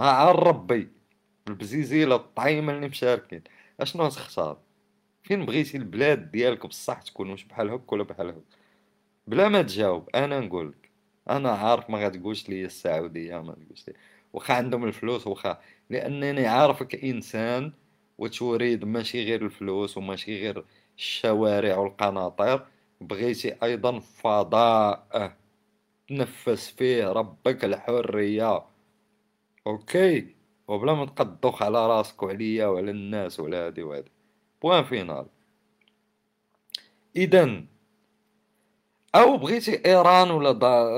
ها عار ربي. البزيزيله الطعيمه اللي مشاركين. أشنو تختار فين بغيتي البلاد ديالك بصح تكون واش بحال هك ولا بحال هك بلا ما تجاوب أنا نقولك أنا عارف ما غتقولش لي السعودية ما تقولش لي واخا عندهم الفلوس واخا. لأنني عارفك إنسان وتريد ماشي غير الفلوس وماشي غير الشوارع والقناطر. بغيتي أيضا فضاء تنفس فيه ربك الحرية. OK؟ وبلا ما تقدوخ على راسك وعليا وعلى الناس وعلى هادي وهادي. point final اذا أو بغيتي إيران ولا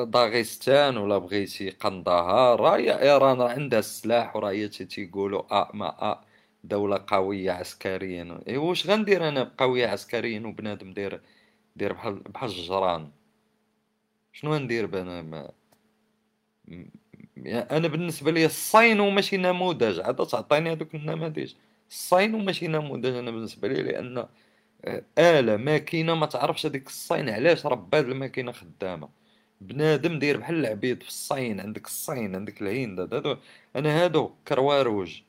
داغستان ولا بغيتي قندهار راه إيران راه عندها السلاح وراه هي تيقولوا أ ما أ دولة قوية عسكريا. إي واش غندير أنا قوية عسكريا وبنادم داير داير بحال بحال الجران شنو غندير أنا ما أنا بالنسبة لي الصين وماشي نموذج عاد تعطيني هذوك النماذج. الصين وماشي نموذج أنا بالنسبة لي لأن آلة ماكينة ما تعرفش هذيك الصين علاش راه هاد الماكينة خدامة. بنادم داير بحال العبيد في الصين عندك الصين عندك الهند هادو أنا هادو كرواروج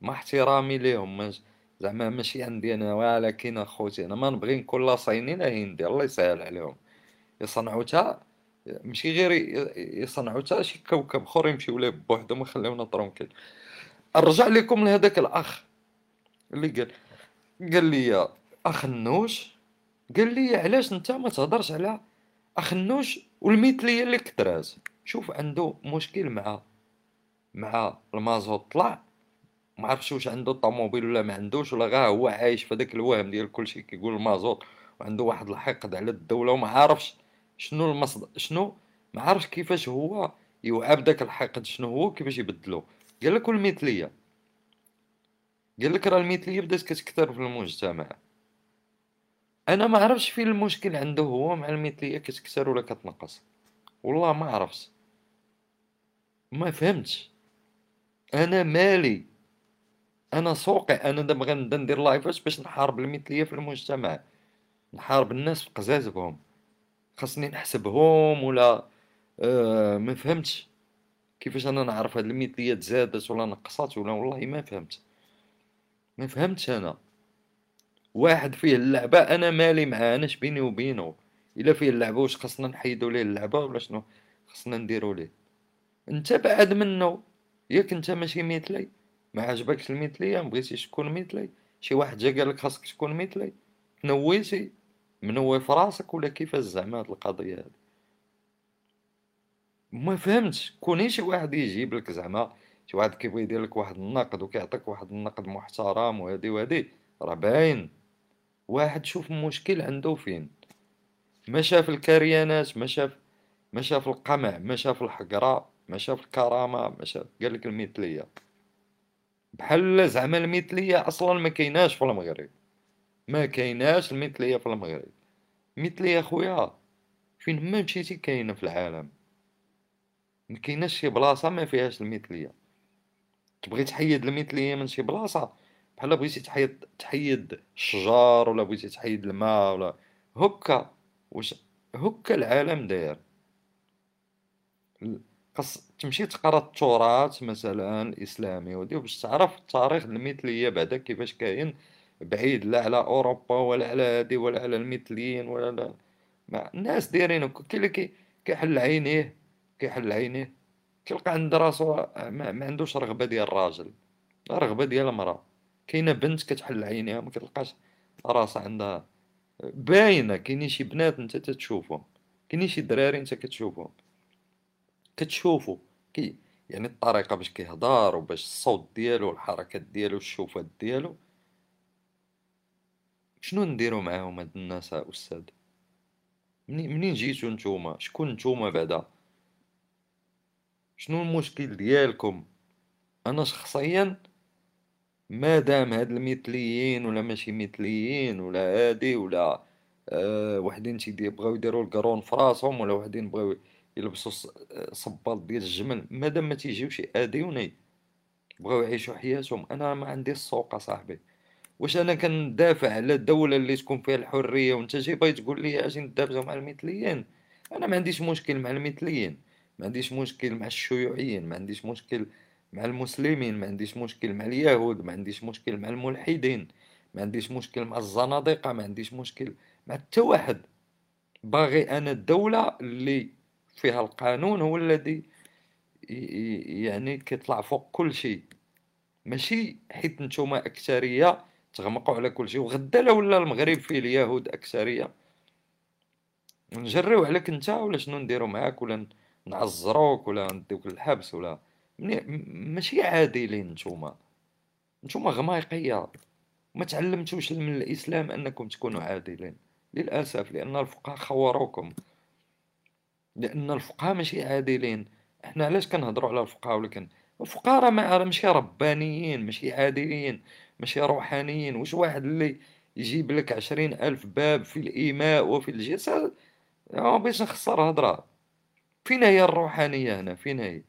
مع احترامي ليهم زعما ماشي عندي أنا ولكن أخوتي أنا ما نبغي نكون لا صيني لا هندي الله يسهل عليهم. يصنعوا تا ماشي غير يصنعوا تا شي كوكب اخر يمشيو ليه بوحدهم ويخليونا طرونكيل نرجع لكم لهذاك الاخ اللي قال قال لي اخنوش قال لي علاش أنت ما تهضرش على اخنوش والمثليه اللي كدرات شوف عنده مشكل مع مع المازوت طلع ما عرفتش واش عنده طوموبيل ولا ما عندوش ولا غير هو عايش في هذاك الوهم ديال كلشي كيقول المازوت وعنده واحد الحقد على الدولة وما عارفش شنو المصدر؟ شنو؟ ما عارفش كيفاش هو يوعى بداك الحقد شنو هو كيفاش يبدلو. قال لك المثلية قال لك راه المثلية بدات كتكثر في المجتمع. أنا ما عرفش فين المشكل عنده هو مع المثلية كتكثر ولا كتنقص. والله ما عرفت ما فهمتش. أنا مالي. أنا سوقي. أنا دابا غنبدا ندير لايفات باش نحارب المثليه في المجتمع. نحارب الناس في قزازكهم خاصني نحسبهم ولا آه ما فهمتش. كيفاش أنا نعرف هاد المثليه تزادت ولا نقصات ولا والله ما فهمت. ما فهمتش أنا. واحد فيه اللعبة أنا مالي معاه أنا بيني وبينه؟ إلا فيه اللعبة واش خاصنا نحيدو ليه اللعبة ولا شنو؟ خاصنا نديرو ليه. أنت بعد منه. ياك أنت ماشي مثلي ما عجبكش المثليه ما بغيتيش تكون مثلي شي واحد جا قال لك خاصك تكون مثلي تنويتي منوي في راسك ولا كيفاش زعما هاد القضية هادي؟ ما فهمتش. كوني شي واحد يجيب لك زعما شي واحد كيبغي يدير لك واحد النقد وكيعطيك واحد النقد محترم وهادي وهادي راه باين. واحد شوف المشكل عنده فين. ما شاف الكريانات ما شاف ما شاف القمع ما شاف الحقرة ما شاف الكرامة ما شاف قال لك المثلية. بحال زعما المثلية أصلا ما كايناش في المغرب. ما كايناش المثلية في المغرب. المثلية خويا فين ما مشيتي كاينة في العالم. ما كايناش شي بلاصة ما فيهاش المثلية. تبغي تحيد المثلية من شي بلاصة؟ بحال بغيتي تحيد تحيد الشجر ولا بغيتي تحيد الماء ولا هكا واش هكا العالم داير. خاص تمشي تقرا التراث مثلا الإسلامي ودي باش تعرف التاريخ المثلية بعدا كيفاش كاين. بعيد لا على أوروبا ولا على هادي ولا على المثليين ولا لا. ما الناس دايرين كاين اللي كيحل عينيه كيحل عينيه كيلقى عند راسو ما, ما عندوش رغبة ديال الراجل. رغبة ديال المرأة. كاينة بنت كتحل عينيها ما كتلقاش راسها عندها. باينة كاينين شي بنات انت تتشوفهم. كاينين شي دراري انت كتشوفهم. كتشوفو. كي يعني الطريقة باش كيهضر وباش الصوت ديالو والحركات ديالو الشوفات ديالو. شنو نديرو معاهم هاد الناس أستاذ؟ منين جيتو نتوما؟ شكون نتوما بعدا؟ شنو المشكل ديالكم؟ أنا شخصيا ما دام هاد المثليين ولا ماشي مثليين ولا هادي ولا آه وحدين تيبغيو يديروا القرون في راسهم ولا وحدين بغاو يلبسوا صباط ديال الجمل مادام ما تيجيوش يأذيوني بغاو يعيشوا حياتهم. أنا ما عندي السوق أصاحبي. واش أنا كندافع على الدولة اللي تكون فيها الحرية؟ وأنت جاي باغي تقول لي أجي ندابزو مع المثليين. أنا ما عنديش مشكل مع المثليين. ما عنديش مشكل مع الشيوعيين. ما عنديش مشكل مع المسلمين. ما عنديش مشكل مع اليهود. ما عنديش مشكل مع الملحدين. ما عنديش مشكل مع الزنادقة. ما عنديش مشكل مع حتى واحد. باغي أنا الدولة اللي فيها القانون هو الذي يعني كيطلع فوق كل شيء. ماشي حيت نتوما أكثرية تغمقوا على كل شيء وغدا لو ولا المغرب فيه اليهود أكثرية. نجريو عليك أنت ولا شنو نديرو معاك ولا نعزروك ولا نديوك للحبس ولا؟ ماشي عادلين نتوما. نتوما غمايقية. ما تعلمتوش من الإسلام أنكم تكونوا عادلين. للأسف لأن الفقهاء خوروكم. لأن الفقهاء ماشي عادلين. إحنا علاش كنهضروا على الفقهاء ولكن الفقهاء راه ماشي ربانيين ماشي عادلين. ماشي روحانيين. واش واحد اللي يجيب لك عشرين ألف باب في الإيماء وفي الجسد؟ باش نخسر هضرة. فين هي الروحانية هنا؟ فين هي؟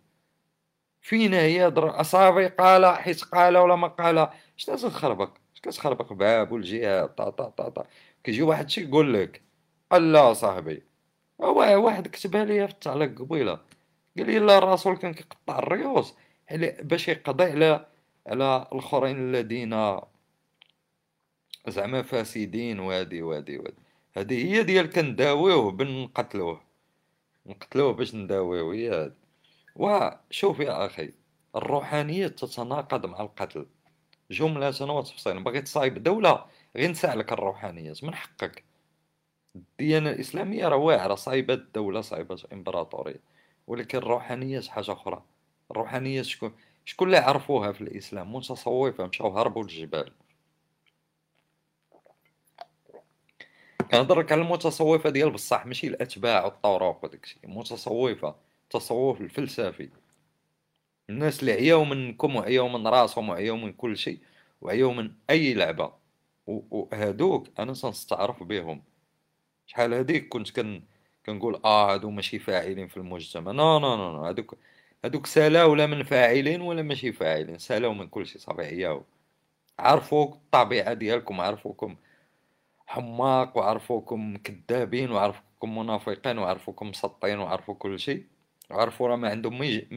فين هي در أصابي قال حيت قال ولا ما قال؟ لازم تخربق؟ اش كتخربق؟ باب والجهاد طا طا طا طا. كيجي واحد شي يقول لك لا صاحبي. واحد كتبها لي في التعليق قبيلة. قال لي لا الرسول كان كيقطع الريوس باش يقضي على على الآخرين الذين زعما فاسدين وادي وادي وادي هذه هي ديال كنداويوه بن نقتلوه باش نداويوه هي هذه وشوف يا أخي الروحانية تتناقض مع القتل. جملة وتفصيلا باغي تصايب دولة غير نسألك الروحانيات من حقك. الديانة الإسلامية راه واعرة صايبة الدولة صايبة إمبراطورية ولكن الروحانية حاجة أخرى. الروحانيات شكون؟ شكون اللي عرفوها في الإسلام؟ متصوفه مشاو هربوا للجبال. كنهضر لك على المتصوفة ديال بصح ماشي الأتباع والطرق وداكشي متصوفه التصوف الفلسفي. الناس اللي عياو منكم وعياو من راسهم وعياو من كل شيء وعياو من أي لعبة. وهادوك أنا سنستعرف بهم شحال هاديك كنت كن كنقول آه هادو ماشي فاعلين في المجتمع. non non non هادوك هادوك سالاو لا من فاعلين ولا ماشي فاعلين سالاو من كل شيء صافي عياو عرفوك الطبيعة ديالكم عرفوكم حماق وعرفوكم كذابين وعرفوكم منافقين وعرفوكم مسطين وعرفوا كل شيء وعرفوا راه ما عندهم مي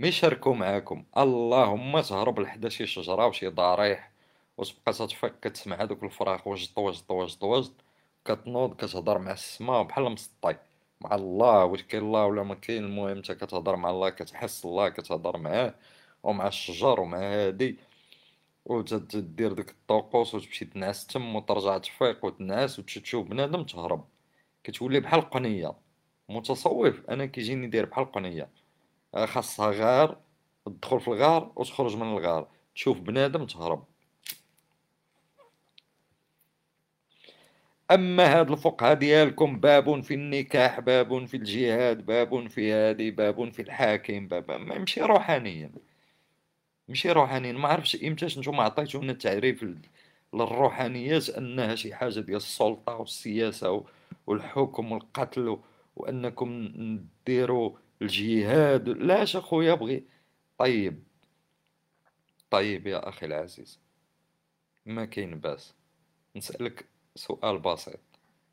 ما يشاركوا معاكم. اللهم تهرب لحدا شي شجرة وشي ضريح وتبقى تتفك كتسمع هذوك الفراخ وجط وجط وجط وجط. كتنوض كتهضر مع السماء بحال مسطي. مع الله واش كاين الله ولا ما كاين المهم انت كتهضر مع الله كتحس الله كتهضر معاه ومع الشجر ومع هادي. وتدير ديك الطقوس وتمشي تنعس تم وترجع تفيق وتنعس وتشوف بنادم تهرب. كتولي بحال قنية. متصوف أنا كيجيني داير بحال قنية. خاصها غار تدخل في الغار وتخرج من الغار. تشوف بنادم تهرب. أما هاد الفقهاء ديالكم باب في النكاح باب في الجهاد باب في هادي باب في الحاكم باب ماشي روحانيا. ماشي روحانيا. ما عرفتش إمتاش نتوما عطيتونا التعريف للروحانيات أنها شي حاجة ديال السلطة والسياسة والحكم والقتل وأنكم ديروا الجهاد. لا أخويا بغي؟ طيب. طيب يا أخي العزيز. ما كاين باس. نسألك سؤال بسيط.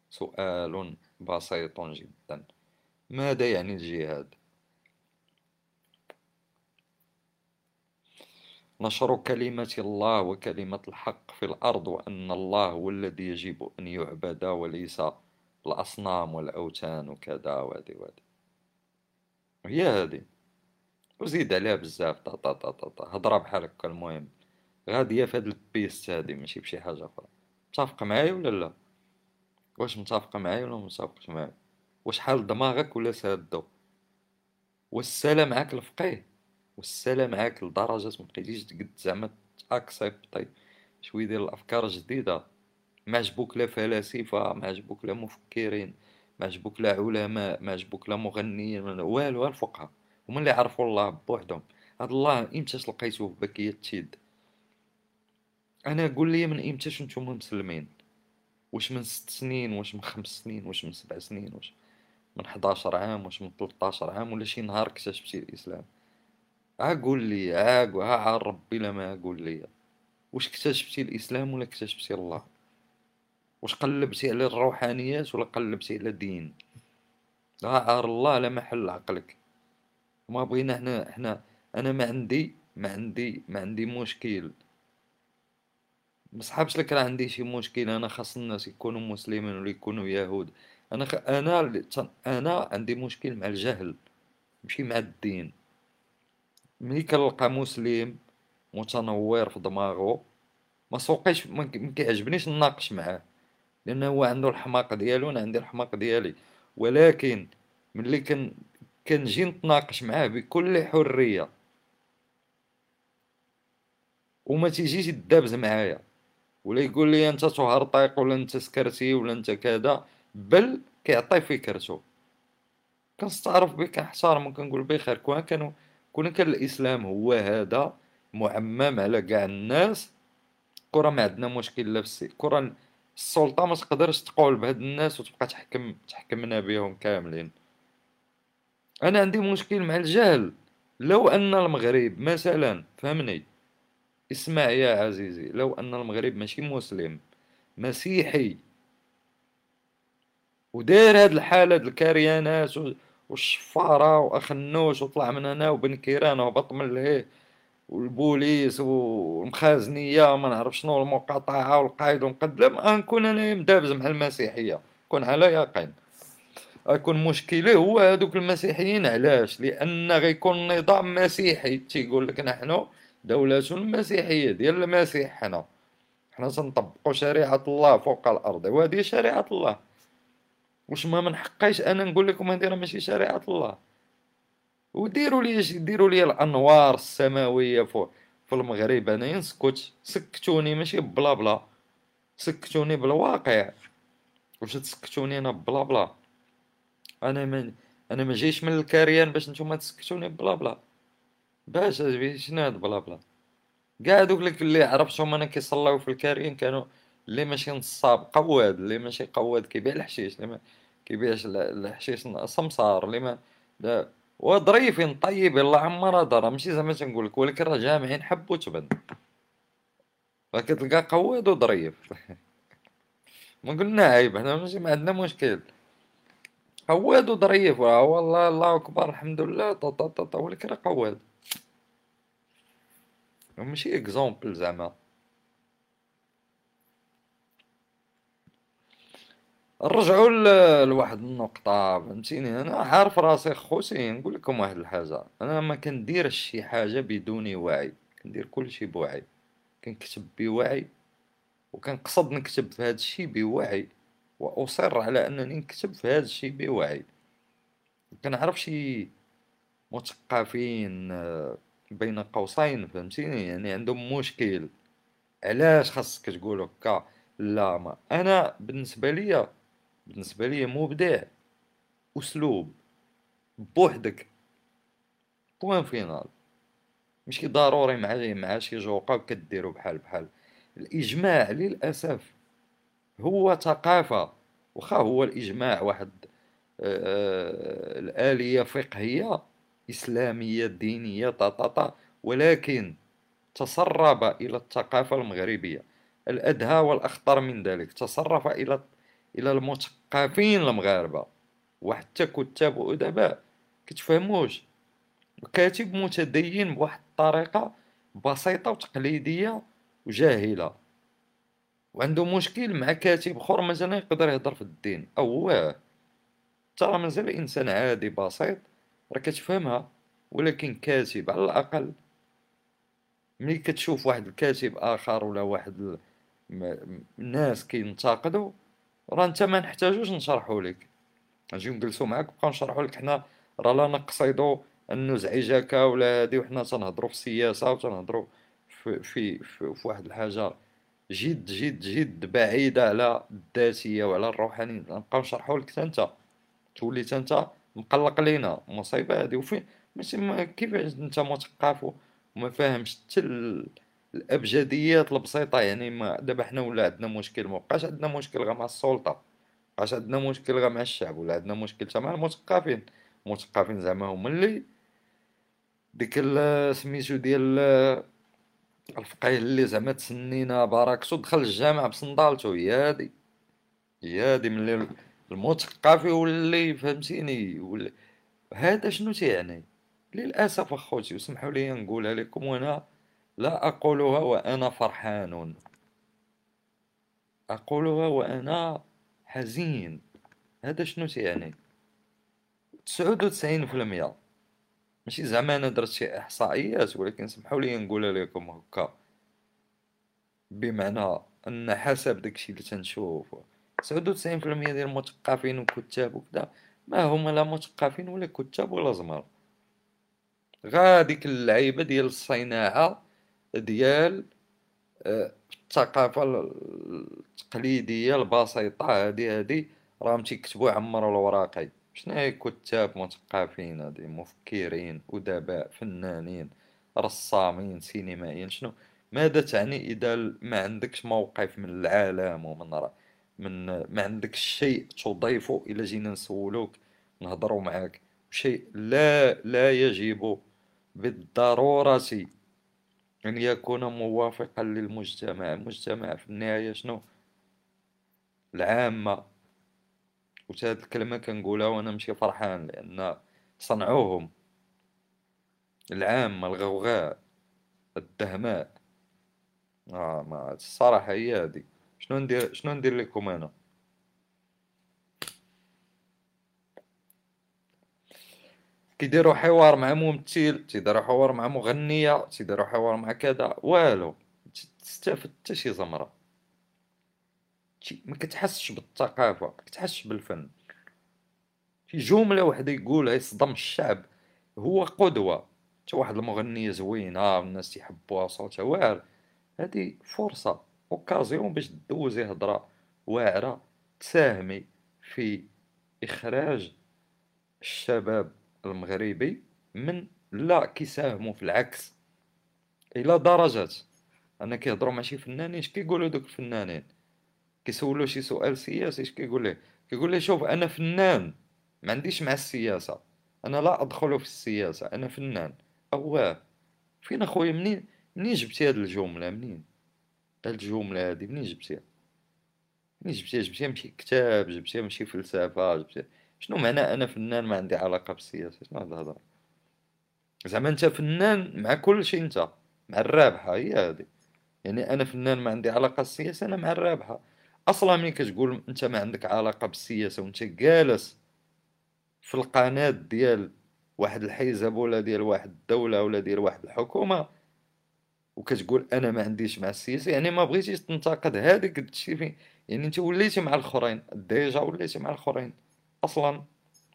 سؤال بسيط جدا. ماذا يعني الجهاد؟ نشر كلمة الله وكلمة الحق في الأرض وأن الله هو الذي يجب أن يعبد وليس الأصنام والأوثان وكذا وهذه وهذه هي هذه. وزيد عليها بزاف. طا طا طا طا. هضرة بحال هكا المهم. غادية في هاد البيست هادي ماشي بشي حاجة أخرى. متفق معايا ولا لا؟ واش متفق معايا ولا متفقش معايا؟ واش حال دماغك ولا سادو والسلا معاك الفقيه؟ والسلا معاك لدرجة مبقيتيش تقد زعما تأكسبتي شوية ديال الأفكار الجديدة ما عجبوك لا فلاسفة ما عجبوك لا مفكرين ما عجبوك لا علماء ما عجبوك لا مغنيين والو الفقهاء. هما اللي عرفوا الله بوحدهم. هاد الله امتاش لقيتوه بكية تيد أنا قول لي من امتاش نتوما مسلمين؟ واش من ست سنين واش من خمس سنين واش من سبع سنين واش من 11 عام واش من 13 عام ولا شي نهار اكتشفتي الإسلام. ها قول لي ها ها ربي لا ما قول لي. واش اكتشفتي الإسلام ولا اكتشفتي الله؟ واش قلبتي على الروحانيات ولا قلبتي على الدين؟ عار الله لا محل عقلك. ما بغينا حنا حنا أنا ما عندي ما عندي ما عندي مشكل. مسحبش لك راه عندي شي مشكل أنا خاص الناس يكونوا مسلمين ولا يكونوا يهود. أنا خ... أنا أنا عندي مشكل مع الجهل ماشي مع الدين. ملي كنلقى مسلم متنور في دماغه ما سوقيش ما كيعجبنيش نناقش معاه. لأن هو عنده الحماق ديالو أنا عندي الحماق ديالي. ولكن ملي كن كنجي نتناقش معاه بكل حرية وما تيجيش يدابز معايا. ولا يقول لي أنت تهرطيق ولا أنت سكرتي ولا أنت كذا بل كيعطي فكرته كنستعرف به كنحترم وكنقول بخير كون كانوا كون كان الإسلام هو هذا معمم على كاع الناس كرة ما عندنا مشكل لا في كرة السلطة ما تقدرش تقول بهاد الناس وتبقى تحكم تحكمنا بهم كاملين. أنا عندي مشكل مع الجهل. لو أن المغرب مثلا فهمني؟ اسمع يا عزيزي لو أن المغرب ماشي مسلم مسيحي ودار هاد الحالة هاد الكريانات والشفارة وأخنوش وطلع من هنا وبن كيران وهبط من لهيه والبوليس والمخازنية ما نعرف شنو المقاطعة والقايد والمقدم غنكون أنا مدابز مع المسيحية كون على يقين. غيكون مشكلة هو هادوك المسيحيين علاش؟ لأن غيكون نظام مسيحي تيقول لك نحن دولة مسيحية ديال المسيح حنا حنا تنطبقوا شريعة الله فوق الأرض. وهذه شريعة الله. واش ما من حقيش أنا نقول لكم هذه راه ماشي شريعة الله. وديروا لي ديروا لي الأنوار السماوية فوق. في المغرب أنا نسكت سكتوني ماشي بلا بلا. سكتوني بالواقع. واش تسكتوني أنا بلا بلا؟ أنا من أنا ما جيش من الكاريان باش نتوما تسكتوني بلا بلا. باش شنو هاد بلا بلا؟ كاع دوك اللي عرفتهم أنا كيصلاو في الكاريان كانوا اللي ماشي نصاب قواد اللي ماشي قواد كيبيع الحشيش اللي ما كيبيعش الحشيش سمسار اللي ما وظريفين طيب الله عمرها دار ماشي زعما تنقول لك ولكن راه جامعين حب وتبن فكتلقى قواد وظريف. ما قلنا عيب حنا ماشي ما عندنا مشكل. قواد وظريف والله الله أكبر الحمد لله طا طا, طا ولكن راه قواد. ماشي اكزومبل زعما. نرجعوا لواحد النقطة فهمتيني؟ أنا عارف راسي خوتي نقول لكم واحد الحاجة. أنا ما كنديرش شي حاجة بدون وعي. كندير كل شيء بوعي. كنكتب بوعي وكنقصد نكتب في هذا الشيء بوعي وأصر على أنني نكتب في هذا الشيء بوعي. كنعرف شي مثقفين بين قوسين فهمتيني؟ يعني عندهم مشكل. علاش خاصك تقول هكا؟ لا ما أنا بالنسبة ليا بالنسبة لي مبدع اسلوب بوحدك. point final. ماشي ضروري مع مع شي جوقة كديرو بحال بحال. الإجماع للأسف هو ثقافة. واخا هو الإجماع واحد آه الآلية فقهية إسلامية دينية طاطاطا ولكن تسرب إلى الثقافة المغربية. الأدهى والأخطر من ذلك تسرب إلى إلى المثقفين المغاربة. وحتى كتاب وادباء كتفهموش. كاتب متدين بواحد الطريقة بسيطة وتقليدية وجاهلة. وعنده مشكل مع كاتب آخر مثلا يقدر يهضر في الدين. أو هو ترى مازال إنسان عادي بسيط راه كتفهمها ولكن كاتب على الأقل ملي كتشوف واحد الكاتب آخر ولا واحد الناس كينتقدوا راه انت ما نحتاجوش نشرحو لك. نجيو نجلسو معاك ونبقاو نشرحو لك حنا راه لا نقصدو أن نزعجك ولا هادي وحنا تنهضرو في السياسة وتنهضرو في في في, في واحد الحاجة جد جد جد بعيدة على الذاتية وعلى الروحانية. نبقاو نشرحو لك أنت. تولي أنت مقلق لينا مصيبة هادي. وفين؟ ماشي كيفاش أنت مثقف وما فاهمش حتى الأبجديات البسيطة؟ يعني ما دابا حنا ولا عندنا مشكل ما بقاش عندنا مشكل غير مع السلطة بقاش عندنا مشكل غير مع الشعب ولا عندنا مشكل مع المثقفين. المثقفين زعما هما اللي ديك سميتو ديال الفقيه اللي زعما تسنينا باراكتو دخل الجامع بصندالتو هي هادي هي هادي ملي المثقف يولي فهمتيني هذا شنو تيعني للأسف أخوتي وسمحوا لي نقولها لكم وأنا لا أقولها وأنا فرحان. أقولها وأنا حزين. هذا شنو يعني تسعود وتسعين في المية. ماشي زعما أنا درت شي إحصائيات ولكن سمحوا لي نقولها لكم هكا. بمعنى أن حسب داكشي اللي تنشوف تسعود وتسعين في المية ديال المثقفين وكتاب وكذا. ما هما لا مثقفين ولا كتاب ولا زمر. غا ديك اللعيبة ديال الصناعة ديال آه، الثقافة التقليدية البسيطة هادي هادي. راهم تيكتبو عمرو الوراقي. شنو هي كتاب مثقفين هادي؟ مفكرين أدباء فنانين رسامين سينمائيين شنو؟ ماذا تعني إذا ما عندكش موقف من العالم ومن من ما عندكش شيء تضيفه إلى جينا نسولوك نهضروا معاك. شيء لا لا يجب بالضرورة أن يكون موافقا للمجتمع. المجتمع في النهاية شنو؟ العامة. وش هاد الكلمة كنقولها وأنا ماشي فرحان لأن صنعوهم. العامة الغوغاء الدهماء. آه ما الصراحة هي هادي شنو ندير شنو ندير لكم أنا كيديروا حوار مع ممثل تيديروا حوار مع مغنية تيديروا حوار مع كذا والو. تستافد حتى شي زمرة. ما كتحسش بالثقافة ما كتحسش بالفن. شي جملة وحدة يقولها يصدم الشعب هو قدوة. انت واحد المغنية زوينة والناس تيحبوها صوتها واعر هادي فرصة. اوكازيون باش دوزي هضرة واعرة تساهمي في إخراج الشباب المغربي من لا كيساهموا في العكس إلى درجات. أنا كيهضروا مع شي فنانين اش كيقولوا دوك الفنانين؟ كيسولوا شي سؤال سياسي اش كيقول ليه؟ كيقول ليه شوف أنا فنان ما عنديش مع السياسة. أنا لا أدخل في السياسة أنا فنان. أواه فين أخويا؟ منين؟ منين جبتي هاد الجملة؟ منين؟ الجمله هادي منين جبتيها؟ منين جبتيها؟ جبتيها من شي كتاب جبتيها من شي فلسفة جبتيها. شنو معنى أنا فنان ما عندي علاقة بالسياسة شنو هاد الهضرة؟ زعما أنت فنان مع كل شيء أنت مع الرابحة هي هذه يعني أنا فنان ما عندي علاقة بالسياسة أنا مع الرابحة. أصلا ملي كتقول أنت ما عندك علاقة بالسياسة وأنت جالس في القناة ديال واحد الحزب ولا ديال واحد الدولة ولا ديال واحد الحكومة؟ وكتقول أنا ما عنديش مع السياسة يعني ما بغيتيش تنتقد هذيك الشيء يعني أنت وليتي مع الأخرين déjà وليتي مع الأخرين. أصلا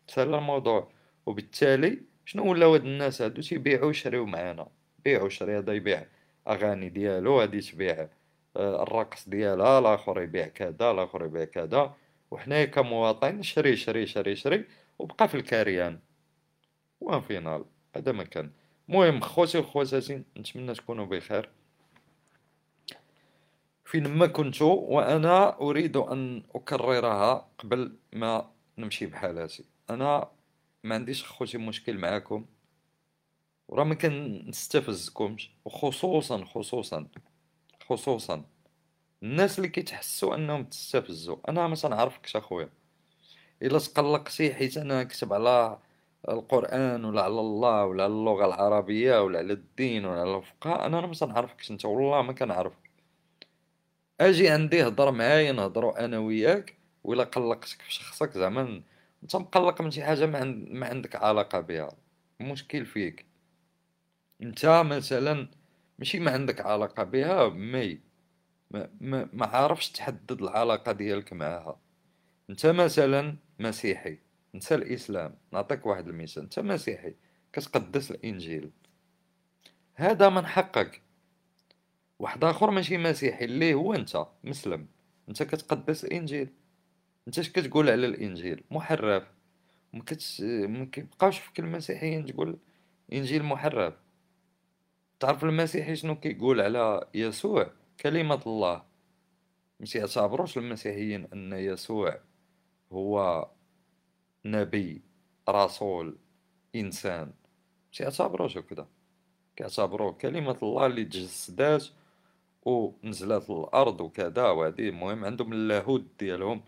سهل الموضوع. وبالتالي شنو ولاو هاد الناس هادو تيبيعو يشريو معانا؟ بيع وشري هذا يبيع أغاني ديالو هادي تبيع آه، الرقص ديالها الآخر يبيع كذا الآخر يبيع كذا. وحنايا كمواطن شري شري شري شري وبقى في الكاريان وان فينال هذا ما كان. المهم خوتي وخواتاتي نتمنى تكونوا بخير فين ما كنت وأنا اريد ان اكررها قبل ما نمشي بحالاتي أنا ما عنديش خوتي مشكل معاكم وراه ما كنستفزكمش وخصوصا خصوصا خصوصا الناس اللي كيتحسوا انهم تستفزوا أنا ما تنعرفكش اخويا الا تقلقتي حيت أنا نكتب على القرآن ولا على الله ولا على اللغة العربية ولا على الدين ولا على الفقهاء أنا ما تنعرفكش أنت والله ما كنعرفك. أجي عندي هضر معايا نهضروا أنا وياك ولا قلقتك في شخصك زعما أنت مقلق من شي حاجة ما, عند... ما عندك علاقة بها المشكل فيك. أنت مثلا ماشي ما عندك علاقة بها مي ما, ما, ما عارفش تحدد العلاقة ديالك معها. أنت مثلا مسيحي. انت الإسلام نعطيك واحد المثال انت مسيحي كتقدس الإنجيل. هذا من حقك. واحد آخر ماشي مسيحي اللي هو انت مسلم انت كتقدس الإنجيل. انت اش كتقول على الإنجيل؟ محرف. ما كيبقاوش فيك المسيحيين تقول إنجيل محرف. تعرف المسيحي شنو كيقول على يسوع؟ كلمة الله. مش يعتبروش المسيحيين أن يسوع هو نبي رسول إنسان. مش يعتبروش هكذا كيعتبروه كلمة الله اللي تجسدات ونزلت الأرض وكذا وهذه المهم عندهم اللاهوت ديالهم.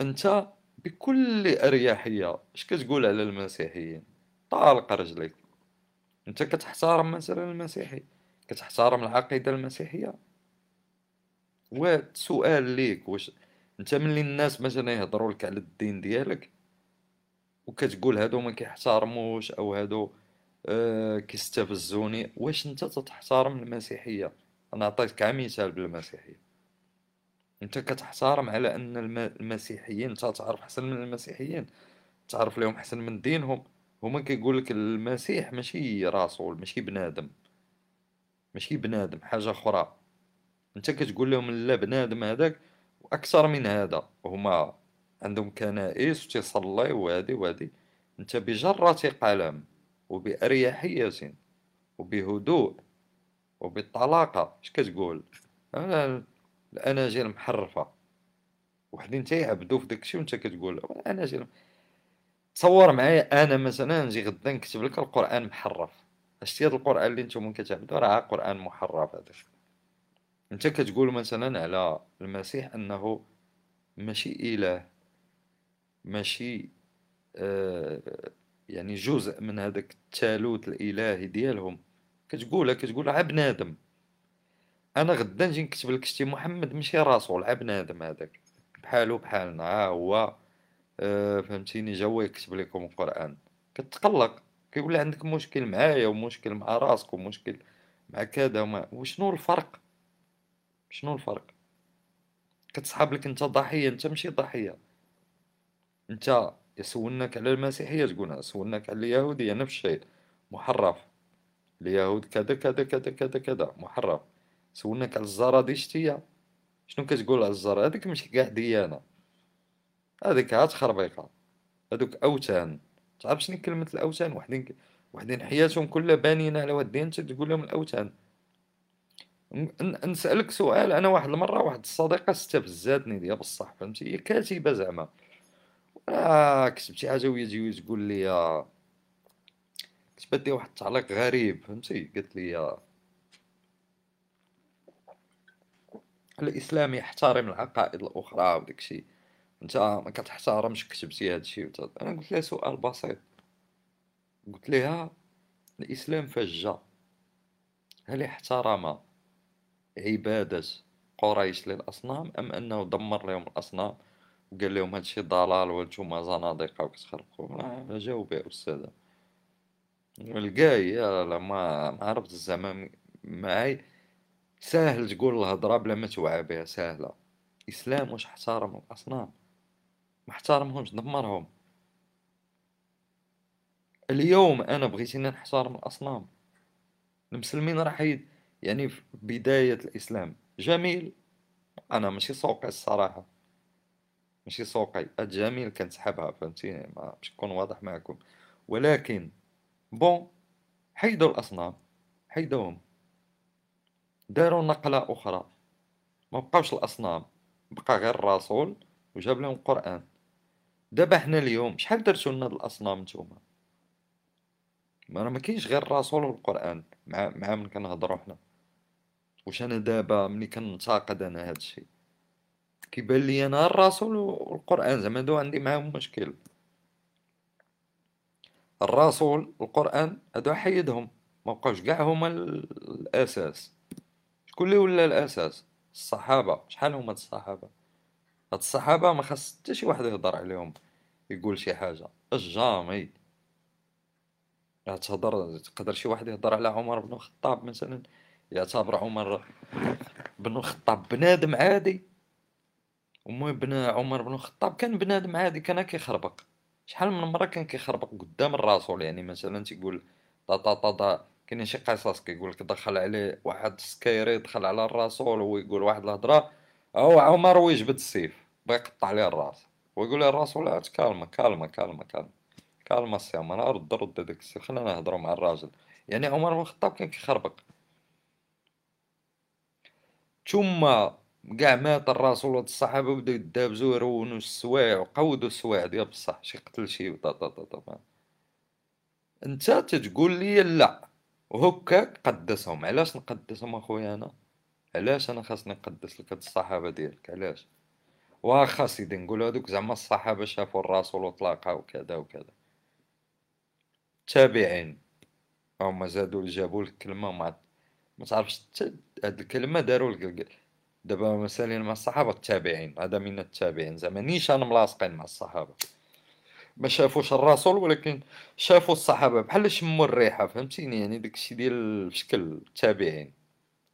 أنت بكل أريحية اش كتقول على المسيحيين؟ طالق رجليك. أنت كتحترم مثلا المسيحي؟ كتحترم العقيدة المسيحية؟ وسؤال ليك واش أنت ملي الناس مثلا يهضروا لك على الدين ديالك وكتقول هادو ما كيحترموش أو هادو آه كيستفزوني. واش أنت تتحترم المسيحية؟ أنا عطيتك مثال بالمسيحية. أنت كتحترم على أن المسيحيين أنت تعرف أحسن من المسيحيين تعرف لهم أحسن من دينهم. هما كيقول لك المسيح ماشي رسول ماشي بنادم. ماشي بنادم حاجة أخرى. أنت كتقول لهم لا بنادم هذاك وأكثر من هذا. هما عندهم كنائس وتيصلي وهادي وهادي أنت بجرة قلم وبأريحية وبهدوء وبالطلاقة. اش كتقول؟ أنا الأناجيل محرفة وحدين تيعبدو في داكشي وأنت كتقول الأناجيل تصور معايا أنا مثلا نجي غدا نكتب لك القرآن محرف. شتي هذا القرآن اللي نتوما كتعبدوا راه قرآن محرف هذا. أنت كتقول مثلا على المسيح أنه ماشي إله. ماشي آه يعني جزء من هذاك التالوت الإلهي ديالهم. كتقولها كتقول ع بنادم. أنا غدا نجي نكتب لك شتي محمد ماشي رسول ع بنادم هذاك. بحالو بحالنا ها هو آه، فهمتيني؟ جا يكتب لكم القرآن. كتقلق كيولي عندك مشكل معايا ومشكل مع راسك ومشكل مع كذا وما وشنو الفرق؟ شنو الفرق؟ كتصحاب لك أنت ضحية أنت ماشي ضحية. انت يسولنك على المسيحية تقول يسولنك على اليهودية نفس الشيء. محرف. اليهود كذا كذا كذا كذا كذا. محرف. سولناك على الزرادشتية. شنو كتقول على الزرا؟ هذيك ماشي كاع ديانة هذيك عاد خربيقة. هذوك أوثان. تعرف شنو كلمة الأوثان؟ وحدين وحدين حياتهم كلها بانيين على واد انت تقول لهم الأوثان. نسألك سؤال. أنا واحد المرة واحد الصديقة استفزاتني ديال بصح فهمتي؟ هي كاتبة زعما. آه كتبتي حاجة وهي تجي تقول لي كتبت لي واحد التعليق غريب فهمتي؟ قالت لي الإسلام يحترم العقائد الأخرى وداكشي أنت ما كتحترمش كتبتي هادشي أنا قلت لها سؤال بسيط. قلت لها الإسلام فجة. هل احترم عبادة قريش للأصنام أم أنه دمر لهم الأصنام؟ وقال لهم هادشي ضلال وانتوما زنادقة وكتخربقوا لا جاوب يا أستاذة. القاي لا ما عرفت زعما معاي ساهل تقول الهضرة بلا ما توعى بها ساهلة. إسلام واش احترم الأصنام ما احترمهمش دمرهم. اليوم أنا بغيتيني نحترم الأصنام. المسلمين راح يعني في بداية الإسلام. جميل. أنا ماشي سوقي الصراحة. ماشي سوقي. الجميل كنسحبها فهمتيني ما باش نكون واضح معكم. ولكن بون حيدوا الأصنام حيدوهم. داروا نقلة أخرى. ما بقاوش الأصنام. بقى غير الرسول وجاب لهم القرآن. دابا حنا اليوم شحال درتو لنا الأصنام نتوما؟ ما راه ما كاينش غير الرسول والقرآن. مع مع من كنهضروا حنا. واش أنا دابا ملي كنتاقد أنا هاد الشيء كيبان لي أنا الرسول والقرآن. زعما هادو عندي معاهم مشكل الرسول والقرآن هادو حيدهم ما بقاوش كاع هما الأساس. شكون اللي ولا الأساس؟ الصحابة. شحال هما الصحابة؟ هاد الصحابة ما خاص حتى شي واحد يهضر عليهم يقول شي حاجة. جامي تهضر تقدر شي واحد يهضر على عمر بن الخطاب مثلا يعتبر عمر بن الخطاب بنادم عادي. ومهم بن عمر بن الخطاب كان بنادم عادي كان كيخربق. شحال من مرة كان كيخربق قدام الرسول يعني مثلا تيقول طا طا طا طا كاينين شي قصص كيقول لك دخل عليه واحد السكيري دخل على الرسول ويقول واحد الهضرة هو عمر ويجبد السيف بغى يقطع عليه الراس. ويقول له الرسول كالمة كالمة كالمة كالمة كالما السيام أنا رد رد داك السيف خلينا نهضروا مع الراجل. يعني عمر بن الخطاب كان كيخربق. ثم كاع مات الرسول ولاد الصحابة بداو يدابزو يرونو السوايع وقودو السوايع ديال بصح شي قتل شي طا طا طا طا انت تتقول لي لا وهكاك قدسهم. علاش نقدسهم أخويا أنا؟ علاش أنا خاصني نقدس لك هاد الصحابة ديالك؟ علاش؟ واخا سيدي نقول هادوك زعما الصحابة شافوا الرسول وطلقها وكذا وكذا. التابعين هما زادوا جابوا لك كلمه ما ما تعرفش هاد الكلمة داروا لك دابا مثلا مع الصحابة التابعين. هذا من التابعين. زعما نيشان ملاصقين مع الصحابة. ما شافوش الرسول ولكن شافوا الصحابة. بحال شموا الريحة فهمتيني؟ يعني داكشي ديال شكل التابعين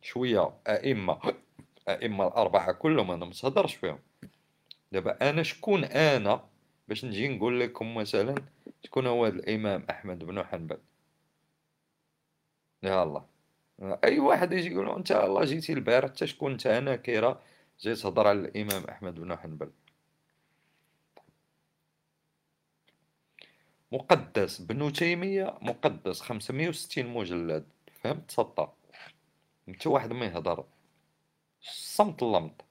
شوية أئمة أئمة الأربعة كلهم أنا ما تهضرش فيهم. دابا أنا شكون أنا باش نجي نقول لكم مثلا شكون هو الإمام أحمد بن حنبل؟ الله. أي واحد يجي يقول انت الله جيتي البارح حتى شكون؟ إنت كيرا. جاي تهضر على الإمام أحمد بن حنبل. مقدس بن تيمية مقدس 560 مجلد. فهمت؟ سطا. إنت واحد ما يهضر. صمت اللمط.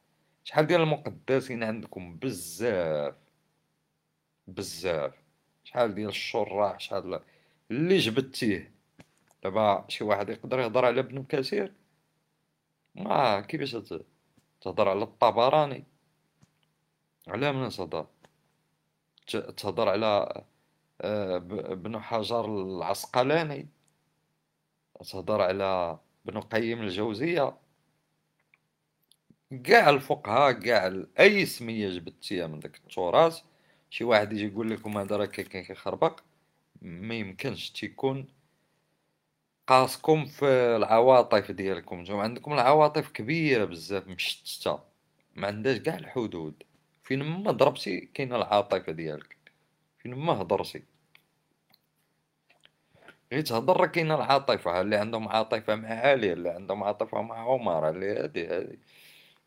شحال ديال المقدسين عندكم؟ بزاف. بزاف. شحال ديال الشراح شحال اللي جبدتيه؟ دابا شي واحد يقدر يهضر على ابن كثير. ما كيفاش تهضر على الطبراني؟ على من تهضر تهضر على آه، ابن حجر العسقلاني؟ تهضر على ابن قيم الجوزية؟ كاع الفقهاء كاع أي سميه جبدتيها من داك التراث. شي واحد يجي يقول لكم هذا راه كيخربق ما يمكنش تيكون قاسكم في العواطف ديالكم نتوما عندكم العواطف كبيرة بزاف مشتته ما عندهاش كاع الحدود. فين ما ضربتي كاينة العاطفة ديالك. فين ما هضرتي. غير تهضر راه كاينة العاطفة اللي عندهم عاطفة مع علي اللي عندهم عاطفة مع عمر اللي هادي هادي.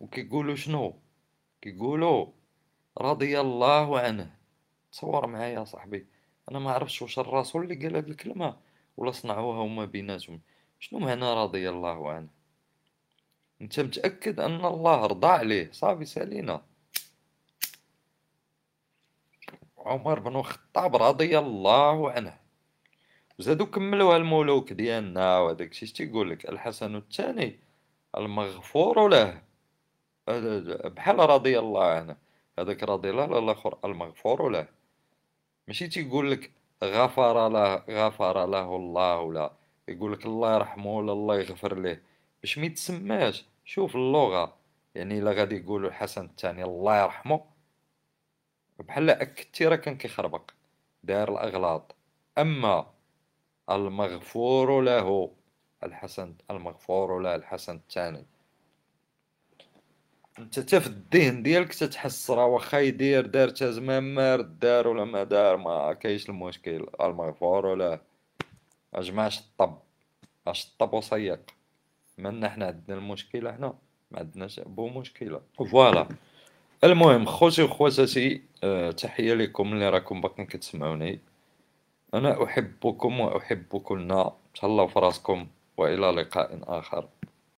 وكيقولوا شنو؟ كيقولوا رضي الله عنه. تصور معايا صاحبي أنا ما عرفتش واش الرسول اللي قال هاد الكلمة. ولا صنعوها هما بيناتهم. شنو معنى رضي الله عنه؟ انت متأكد أن الله رضى عليه؟ صافي سألينا. عمر بن الخطاب رضي الله عنه. وزادو كملوها الملوك ديالنا وهداك الشيء تيقول لك؟ الحسن الثاني المغفور له. بحال رضي الله عنه. هذاك رضي الله لا الآخر المغفور له. ماشي تيقول لك غفر له غفر له الله ولا يقول لك الله يرحمه ولا الله يغفر له باش ما يتسماش. شوف اللغة. يعني إلا غادي يقولوا الحسن الثاني الله يرحمه. بحال اكدتي راه كان كيخربق. داير الأغلاط. أما المغفور له الحسن المغفور له الحسن الثاني. انت حتى في الذهن ديالك تتحس راه واخا يدير دار تا زمان ما دار ولا ما دار ما كاينش المشكل. المغفور له اجمعش الطب اش الطب وصيق مالنا حنا عندنا المشكلة حنا ما عندناش بو مشكلة. فوالا. المهم خوتي وخواتاتي أه تحية لكم اللي راكم باقيين كتسمعوني. أنا أحبكم وأحب كلنا. تهلاو في راسكم وإلى لقاء آخر.